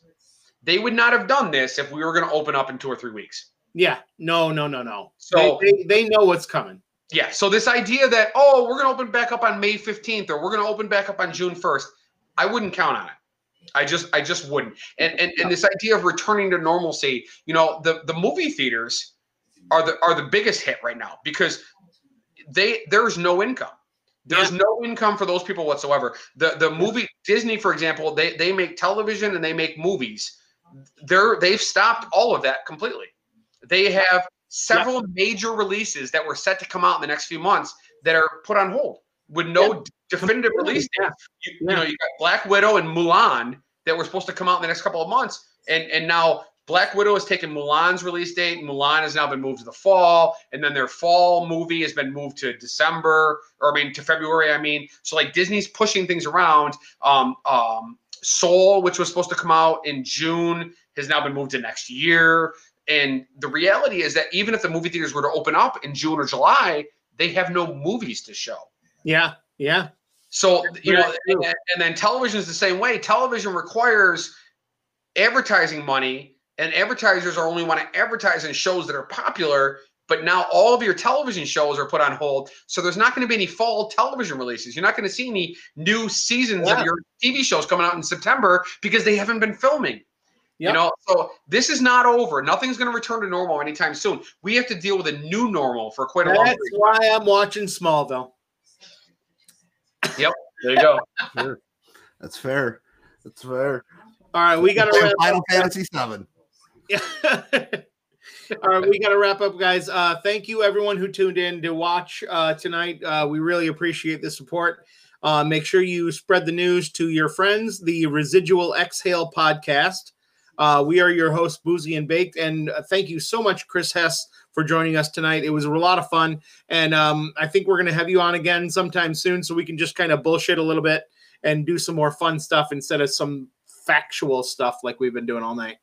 they would not have done this if we were going to open up in 2 or 3 weeks. Yeah. No, no, no, no. So- they, they, they know what's coming. Yeah, so this idea that oh, we're going to open back up on May 15th or we're going to open back up on June 1st, I wouldn't count on it. I just I just wouldn't. And and, and this idea of returning to normalcy, you know, the the movie theaters are the are the biggest hit right now because they there's no income. There's no income for those people whatsoever. The the movie Disney, for example, they they make television and they make movies. They're they've stopped all of that completely. They have several major releases that were set to come out in the next few months that are put on hold with no definitive release date. You, you know, you got Black Widow and Mulan that were supposed to come out in the next couple of months, and and now Black Widow has taken Mulan's release date. Mulan has now been moved to the fall, and then their fall movie has been moved to December, or I mean to February. I mean, so like Disney's pushing things around. Um, um, Soul, which was supposed to come out in June, has now been moved to next year. And the reality is that even if the movie theaters were to open up in June or July, they have no movies to show. Yeah, yeah. So you know, and, then- and then television is the same way. Television requires advertising money, and advertisers are only want to advertise in shows that are popular. But now all of your television shows are put on hold, so there's not going to be any fall television releases. You're not going to see any new seasons Yeah. of your TV shows coming out in September because they haven't been filming. Yep. You know, so this is not over. Nothing's going to return to normal anytime soon. We have to deal with a new normal for quite a long That's period. why I'm watching Smallville. Yep, there you go. That's fair. That's fair. All right, we got to Final. Fantasy Seven. All right, we got to wrap up, guys. Uh, thank you, everyone who tuned in to watch uh, tonight. Uh, we really appreciate the support. Uh, make sure you spread the news to your friends. The Residual Exhale podcast. Uh, we are your hosts, Boozy and Baked, and uh, thank you so much, Chris Hess, for joining us tonight. It was a lot of fun, and um, I think we're going to have you on again sometime soon, so we can just kind of bullshit a little bit and do some more fun stuff instead of some factual stuff like we've been doing all night.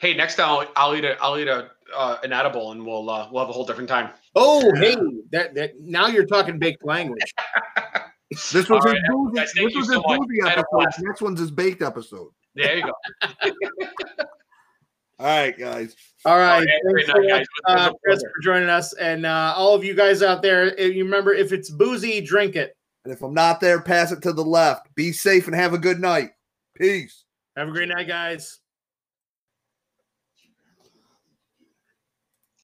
Hey, next time I'll, I'll eat a I'll eat a uh, an edible and we'll uh, we'll have a whole different time. Oh, hey, that, that now you're talking baked language. This was All his boozy, guys, this was so his much. boozy I a episode. Next one's his baked episode. There you go. All right, guys. All right, All right, thanks great so night, guys. Uh, Chris, for joining us, and uh, all of you guys out there. If you remember, if it's boozy, drink it. And if I'm not there, pass it to the left. Be safe and have a good night. Peace. Have a great night, guys.